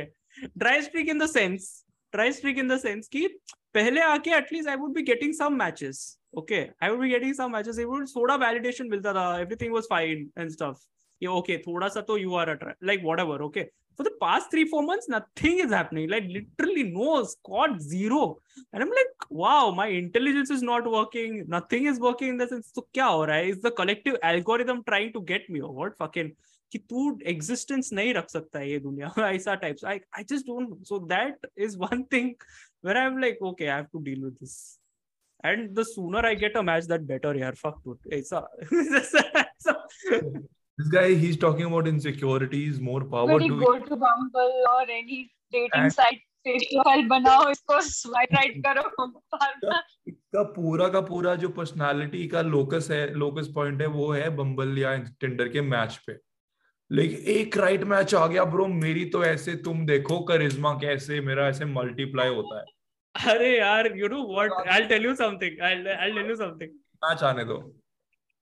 dry streak in the sense try streak in the sense कि पहले आके at least I would be getting some matches okay I would be getting some matches it would थोड़ा वैलिडेशन मिलता था everything was fine and stuff ये okay थोड़ा सा तो you are like whatever okay for the past three four months nothing is happening like literally no scot zero and I am like wow my intelligence is not working nothing is working in the sense तो क्या हो रहा है is the collective algorithm trying to get me what fucking कि तू existence नहीं रख सकता है ये दुनिया ऐसा type I I just don't know so that is one thing where I am like okay I have to deal with this and the sooner I get a match that better यार fuck dude ऐसा this guy he is talking about insecurities more power to go to Bumble और any dating site बनाओ इसको swipe right करो इसका पूरा का पूरा जो पर्सनालिटी का लोकस है लोकस पॉइंट है वो है बम्बल या टिंडर के मैच पे। लेकिन एक राइट मैच आ गया ब्रो मेरी तो ऐसे तुम देखो करिश्मा कैसे मेरा ऐसे मल्टीप्लाई होता है। अरे यार you know what? I'll tell you something. I'll I'll tell you something. Match आने दो।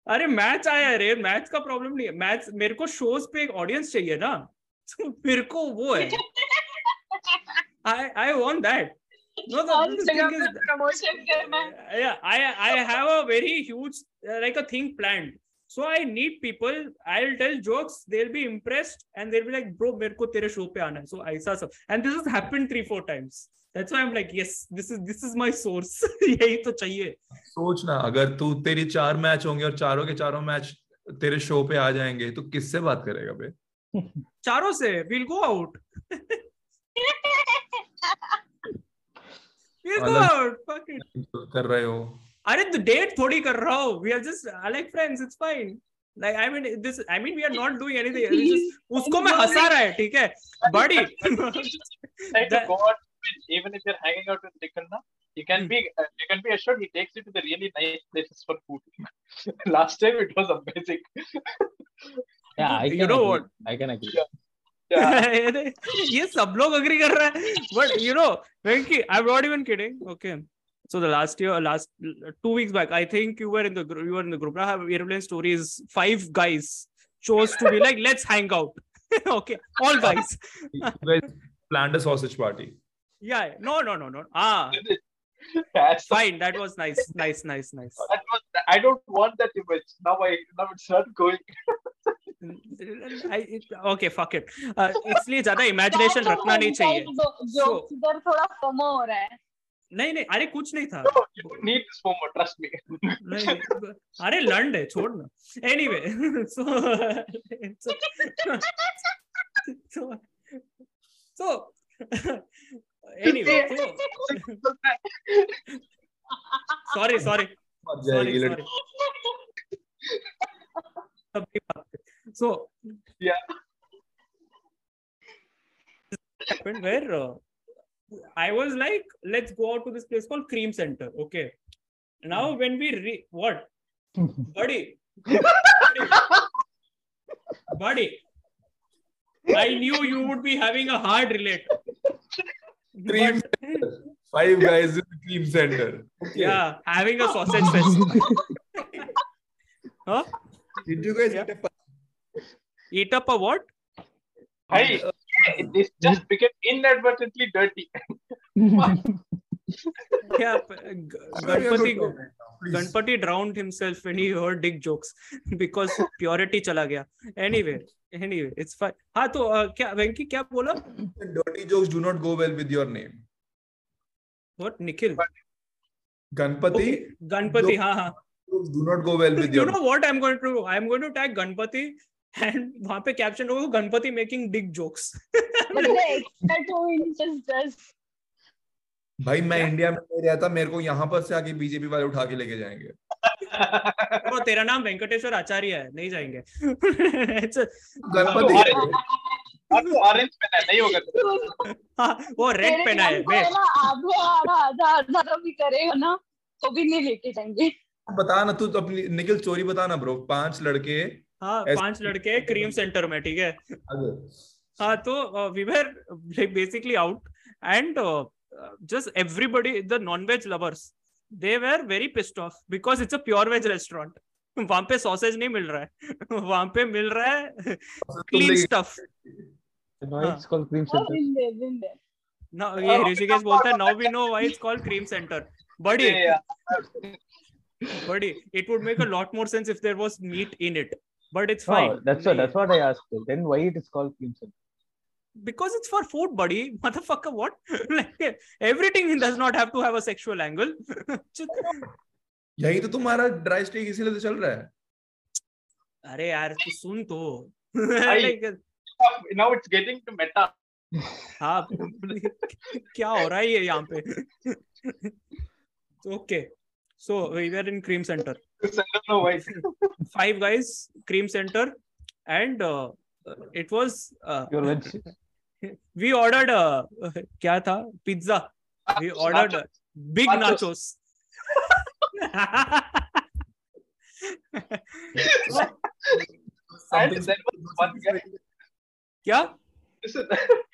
अरे मैच आया रे मैच का प्रॉब्लम नहीं है। मैच मेरे को शोज़ पे एक ऑडियंस चाहिए ना। तो मेरे को वो है। I I want that no Instagram पे promotion करना है yeah i i have a very huge uh, like a thing planned. So I need people I tell jokes they be impressed and they be like bro मेरे को तेरे show पे आना है so ऐसा सब and this is happened three four times That's why I'm like, yes, this is this is my source. यही तो चाहिए. सोचना अगर तू तेरी चार मैच होंगे और चारों के चारों मैच तेरे शो पे आ जाएँगे तो किससे बात करेगा बे? चारों से out we'll go will go out कर रहे हो अरे तो डेट थोड़ी कर रहा हूँ। We are just I like friends it's fine like I mean this I mean we are not doing anything उसको मैं हंसा रहा है ठीक है? बड़ी thank God even if you are hanging out with निकल ना you can be you can be assured he takes you to the really nice places for food last time it was amazing yeah I you know what I can agree ये सब लोग agree कर रहे हैं but you know thank you I am not even kidding okay. so the last year last two weeks back I think you were in the group you were in the group I have airplane stories five guys chose to be like let's hang out okay all guys you guys planned a sausage party yeah no no no no ah That's- fine that was nice nice nice nice that was, I don't want that image. Now I now it's not going. I, it- okay fuck it uh, इसलिए ज्यादा imagination रखना नहीं चाहिए jokes इधर थोड़ा FOMO हो रहा है नहीं नहीं अरे कुछ नहीं था। Need this homework trust me नहीं अरे लंड है छोड़ ना। Anyway so so anyway sorry sorry sorry सबकी बात सो या I was like, let's go out to this place called Cream Center. Okay. Now hmm. when we re- what, buddy, buddy, buddy, I knew you would be having a hard relate. Cream But, five guys in the cream center okay. yeah, having a sausage fest. huh? did you guys Yeah. eat a Eat up a what? Hey, this just became inadvertently dirty. Yeah, Ganpati. Ganpati drowned himself when he heard dick jokes because purity चला गया. Anyway, anyway, it's fine. हाँ तो uh, क्या वेंकी क्या बोला? dirty jokes do not go well with your name What Nikhil? ganpati Okay, Ganpati. हाँ हाँ. do not go well with You your know what I'm going to do? I'm going to tag Ganpati and वहाँ पे caption होगा extra two inches does भाई मैं India में नहीं रहता मेरे को यहाँ पर से आके बीजेपी वाले उठा के लेके जाएँगे। तो तेरा नाम वेंकटेश्वर आचार्य है नहीं जाएँगे। गणपति तो ऑरेंज पहना है, नहीं होगा हाँ, वो रेड पहना है नाम को वे ना आधे आधा आधा आधा तो भी करेगा ना तो भी नहीं लेके जाएँगे। बता ना तू तो अपनी निखिल चोरी बता ना ब्रो पाँच लड़के हाँ पाँच लड़के क्रीम सेंटर में ठीक है? हाँ तो we were like basically out and just everybody the non veg lovers they were very pissed off because it's a pure veg restaurant वहाँ पे सॉसेज नहीं मिल रहा है। वहाँ पे मिल रहा है क्लीन स्टफ़ been there. ना ये ऋषिकेश बोलता है now we know why it's called cream center बड़ी बड़ी it would make a lot more sense if there was meat in it but it's No, fine that's what that's what I asked. you. Then why it is called cream center? because it's for food buddy motherfucker what like everything does not have to have a sexual angle यही तो तुम्हारा dry stake इसीलिए तो चल रहा है अरे यार तू सुन तो Now it's getting to meta. हाँ क्या हो रहा है ये यहाँ पे okay so we were in cream center I don't know why. five guys cream center and uh, it was uh, Your veg. we ordered uh, क्या था pizza we ordered uh, big nachos, And there was one guy. क्या Listen,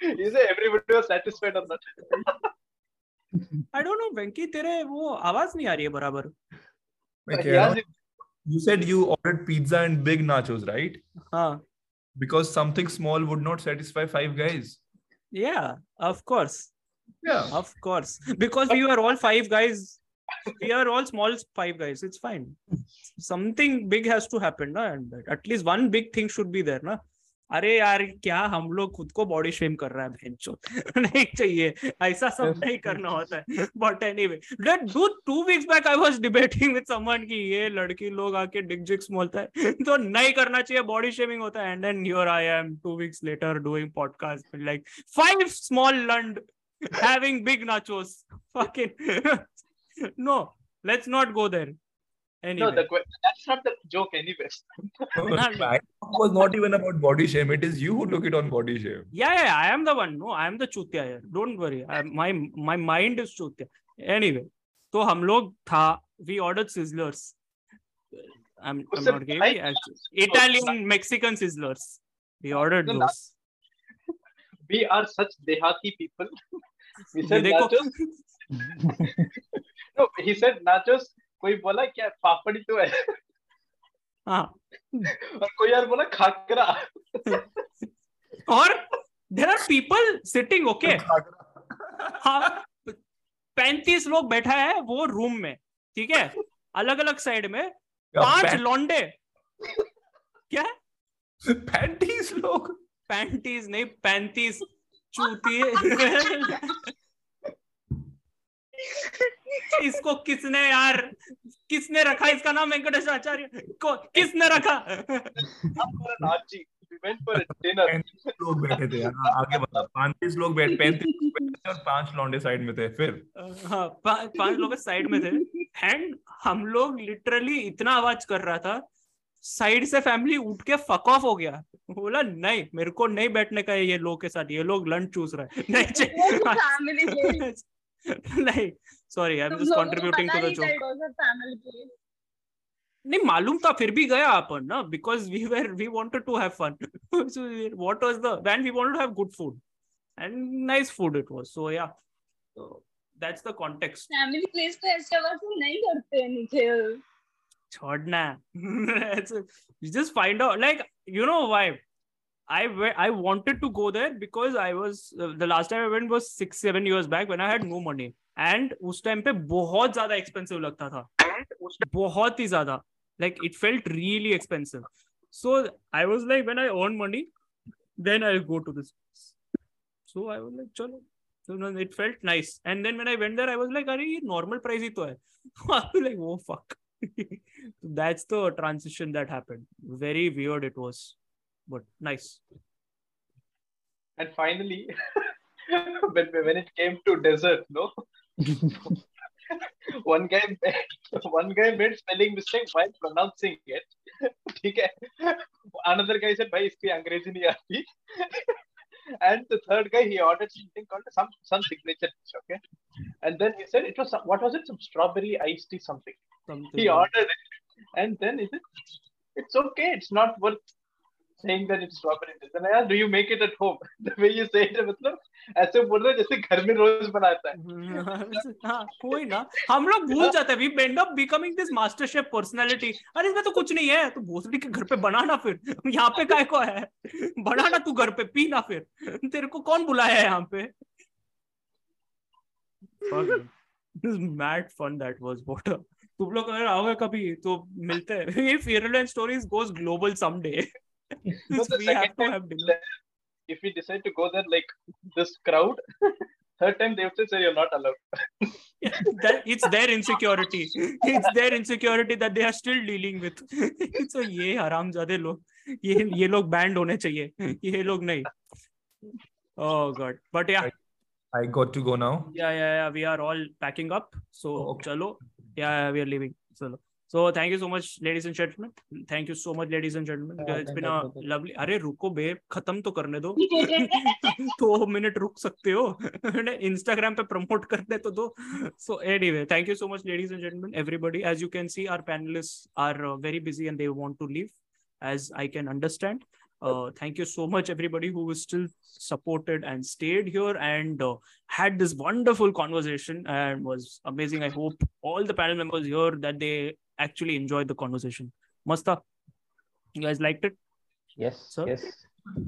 you say everybody was satisfied on that. I don't know Venky तेरे वो आवाज़ नहीं आ रही है बराबर Okay. Uh, you said you ordered pizza and big nachos, right? Huh. Because something small would not satisfy five guys. Yeah, of course. Yeah. Of course. Because we were all five guys. We are all small five guys. It's fine. Something big has to happen. Na? And at least one big thing should be there. Na? अरे यार, क्या हम लोग खुद को body shame कर रहा है नहीं चाहिए, ऐसा सब नहीं करना होता है। But anyway that do two weeks back I was debating with someone कि ये लड़की लोग आके डिग जिक्स बोलता है। तो नहीं करना चाहिए बॉडी शेमिंग होता है। And then here I am two weeks later doing podcast like five small लंड having big nachos. Fucking no, let's not go there. anyway No, the que- that's not the joke, anyways. I was not even about body shame. It is you who took it on body shame. yeah, yeah, I am the one. No, I am the chutya here. Don't worry. I, my my mind is chutya. Anyway, तो हम लोग था we ordered sizzlers. I'm, I'm Listen, not giving I- actually. Italian Mexican sizzlers. We ordered No, no. those. We are such dehati people. We ये said देखो nachos. No, he said nachos. कोई बोला क्या? पापड़ी तो है। हाँ। और कोई यार बोला खाकरा। और are people sitting okay? हाँ पैंतीस लोग बैठा है वो रूम में ठीक है? अलग अलग साइड में पाँच लौंडे। क्या? पैंतीस लोग? पैंतीस नहीं पैंतीस चूती। इसको किसने यार? किसने रखा? इसका नाम वेंकटेश आचार्य को किसने रखा? लोग बैठे थे आगे बता। पैंतीस लोग बैठ पैंतीस लोग बैठे थे और पाँच लौंडे साइड में थे फिर? हाँ पा, पाँच लोग साइड में थे। एंड हम लोग लिटरली इतना आवाज़ कर रहा था साइड से फैमिली उठ के फक ऑफ़ हो गया। बोला नहीं मेरे को नहीं बैठने का है ये लोग के साथ। ये लोग लंच चूस रहे नहीं नहीं sorry I am just contributing to the joke नहीं मालूम था फिर भी गया अपन ना because we were we wanted to have fun so what was the when we wanted to have good food and nice food it was so yeah that's the context family place पे ऐसे आवाज़ नहीं करते निखिल। छोड़ना। Just find out like you know why? I we- I wanted to go there because I was uh, the last time I went was six seven years back when I had no money and उस time पे बहुत ज्यादा expensive लगता था बहुत ही ज्यादा like it felt really expensive so I was like when I earn money then I'll go to this place. so I was like chalo so no, it felt nice and then when I went there I was like अरे ये normal price ही तो है I was like oh fuck that's the transition that happened very weird it was but nice and finally when when it came to dessert no one guy one guy made spelling mistake while pronouncing it ठीक है another guy said भाई इसकी अंग्रेजी नहीं आती and the third guy he ordered something called some some signature dish okay and then he said it was some, what was it some strawberry iced tea something something he ordered it and then is it it's okay it's not worth saying that it's strawberry dish and I do you make it at home? The way you say it मतलब ऐसे बोल रहे जैसे घर में रोज बनाता है। हाँ कोई ना। हम लोग भूल जाते हैं। We end up becoming this master chef personality अरे इसमें तो कुछ नहीं है। तू भोसड़ी के घर पे बनाना फिर। यहाँ पे काय को है? बनाना तू घर पे पीना फिर। तेरे को कौन बुलाया है यहाँ पे? Mad fun that was what तुम लोग अगर आओगे कभी तो मिलते हैं। If Ireland stories goes global someday No, the we have second to time have dinner if we decide to go there like this crowd third time they would say you're not allowed that it's their insecurity it's their insecurity that they are still dealing with so ये हरामजादे लोग ये ये लोग band होने चाहिए ये लोग नहीं oh god but yeah I got to go now. yeah yeah, yeah we are all packing up so Oh, okay. chalo yeah, yeah we are leaving so So thank you so much ladies and gentleman thank you so much ladies and gentleman it's been a lovely अरे रुको बे खत्म तो करने दो। दो minute रुक सकते हो। इंस्टाग्राम पे प्रमोट करने तो दो। So anyway thank you so much ladies and gentleman everybody as you can see our panelist are very busy and they want to leave as i can understand. Uh, thank you so much everybody who was still supported and stayed here and uh, had this wonderful conversation and was amazing i hope all the panel members here that they actually enjoyed the conversation masta you guys liked it yes Sir? yes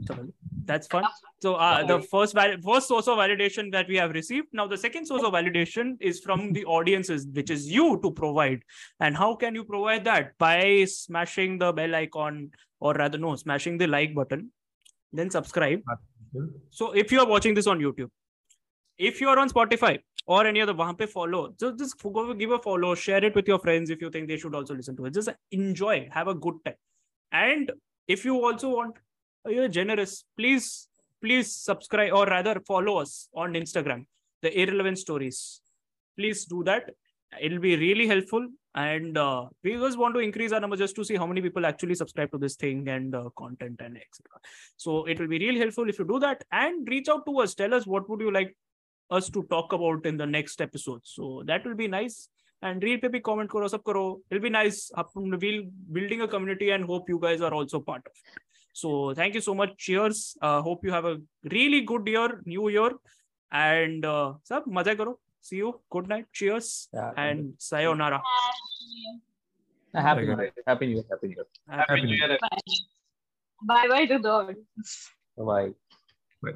thoroughly that's fun. So uh, the first val- first source of validation that we have received. Now the second source of validation is from the audiences, which is you to provide. And how can you provide that? By smashing the bell icon, or rather no smashing the like button then subscribe. So if you are watching this on youtube if you are on spotify or any other wahan follow so just go give a follow share it with your friends if you think they should also listen to it. Just enjoy have a good time. And if you also want uh, you're generous please please subscribe or rather follow us on instagram the irrelevant stories. Please do that. It'll be really helpful. And uh, we just want to increase our number just to see how many people actually subscribe to this thing and uh, content and etc. So it will be really helpful if you do that and reach out to us. Tell us what would you like us to talk about in the next episode. So that will be nice. And real pe bhi comment karo, sab karo. It'll be nice. We'll building a community and hope you guys are also part of it. So thank you so much. Cheers. Uh, hope you have a really good year, new year. And uh, sab maza karo. See you. Good night. Cheers. Yeah. And sayonara. Happy New Okay. Year. Happy New Year. Happy New Year. Happy New Year. Bye bye to the audience. Bye. Bye.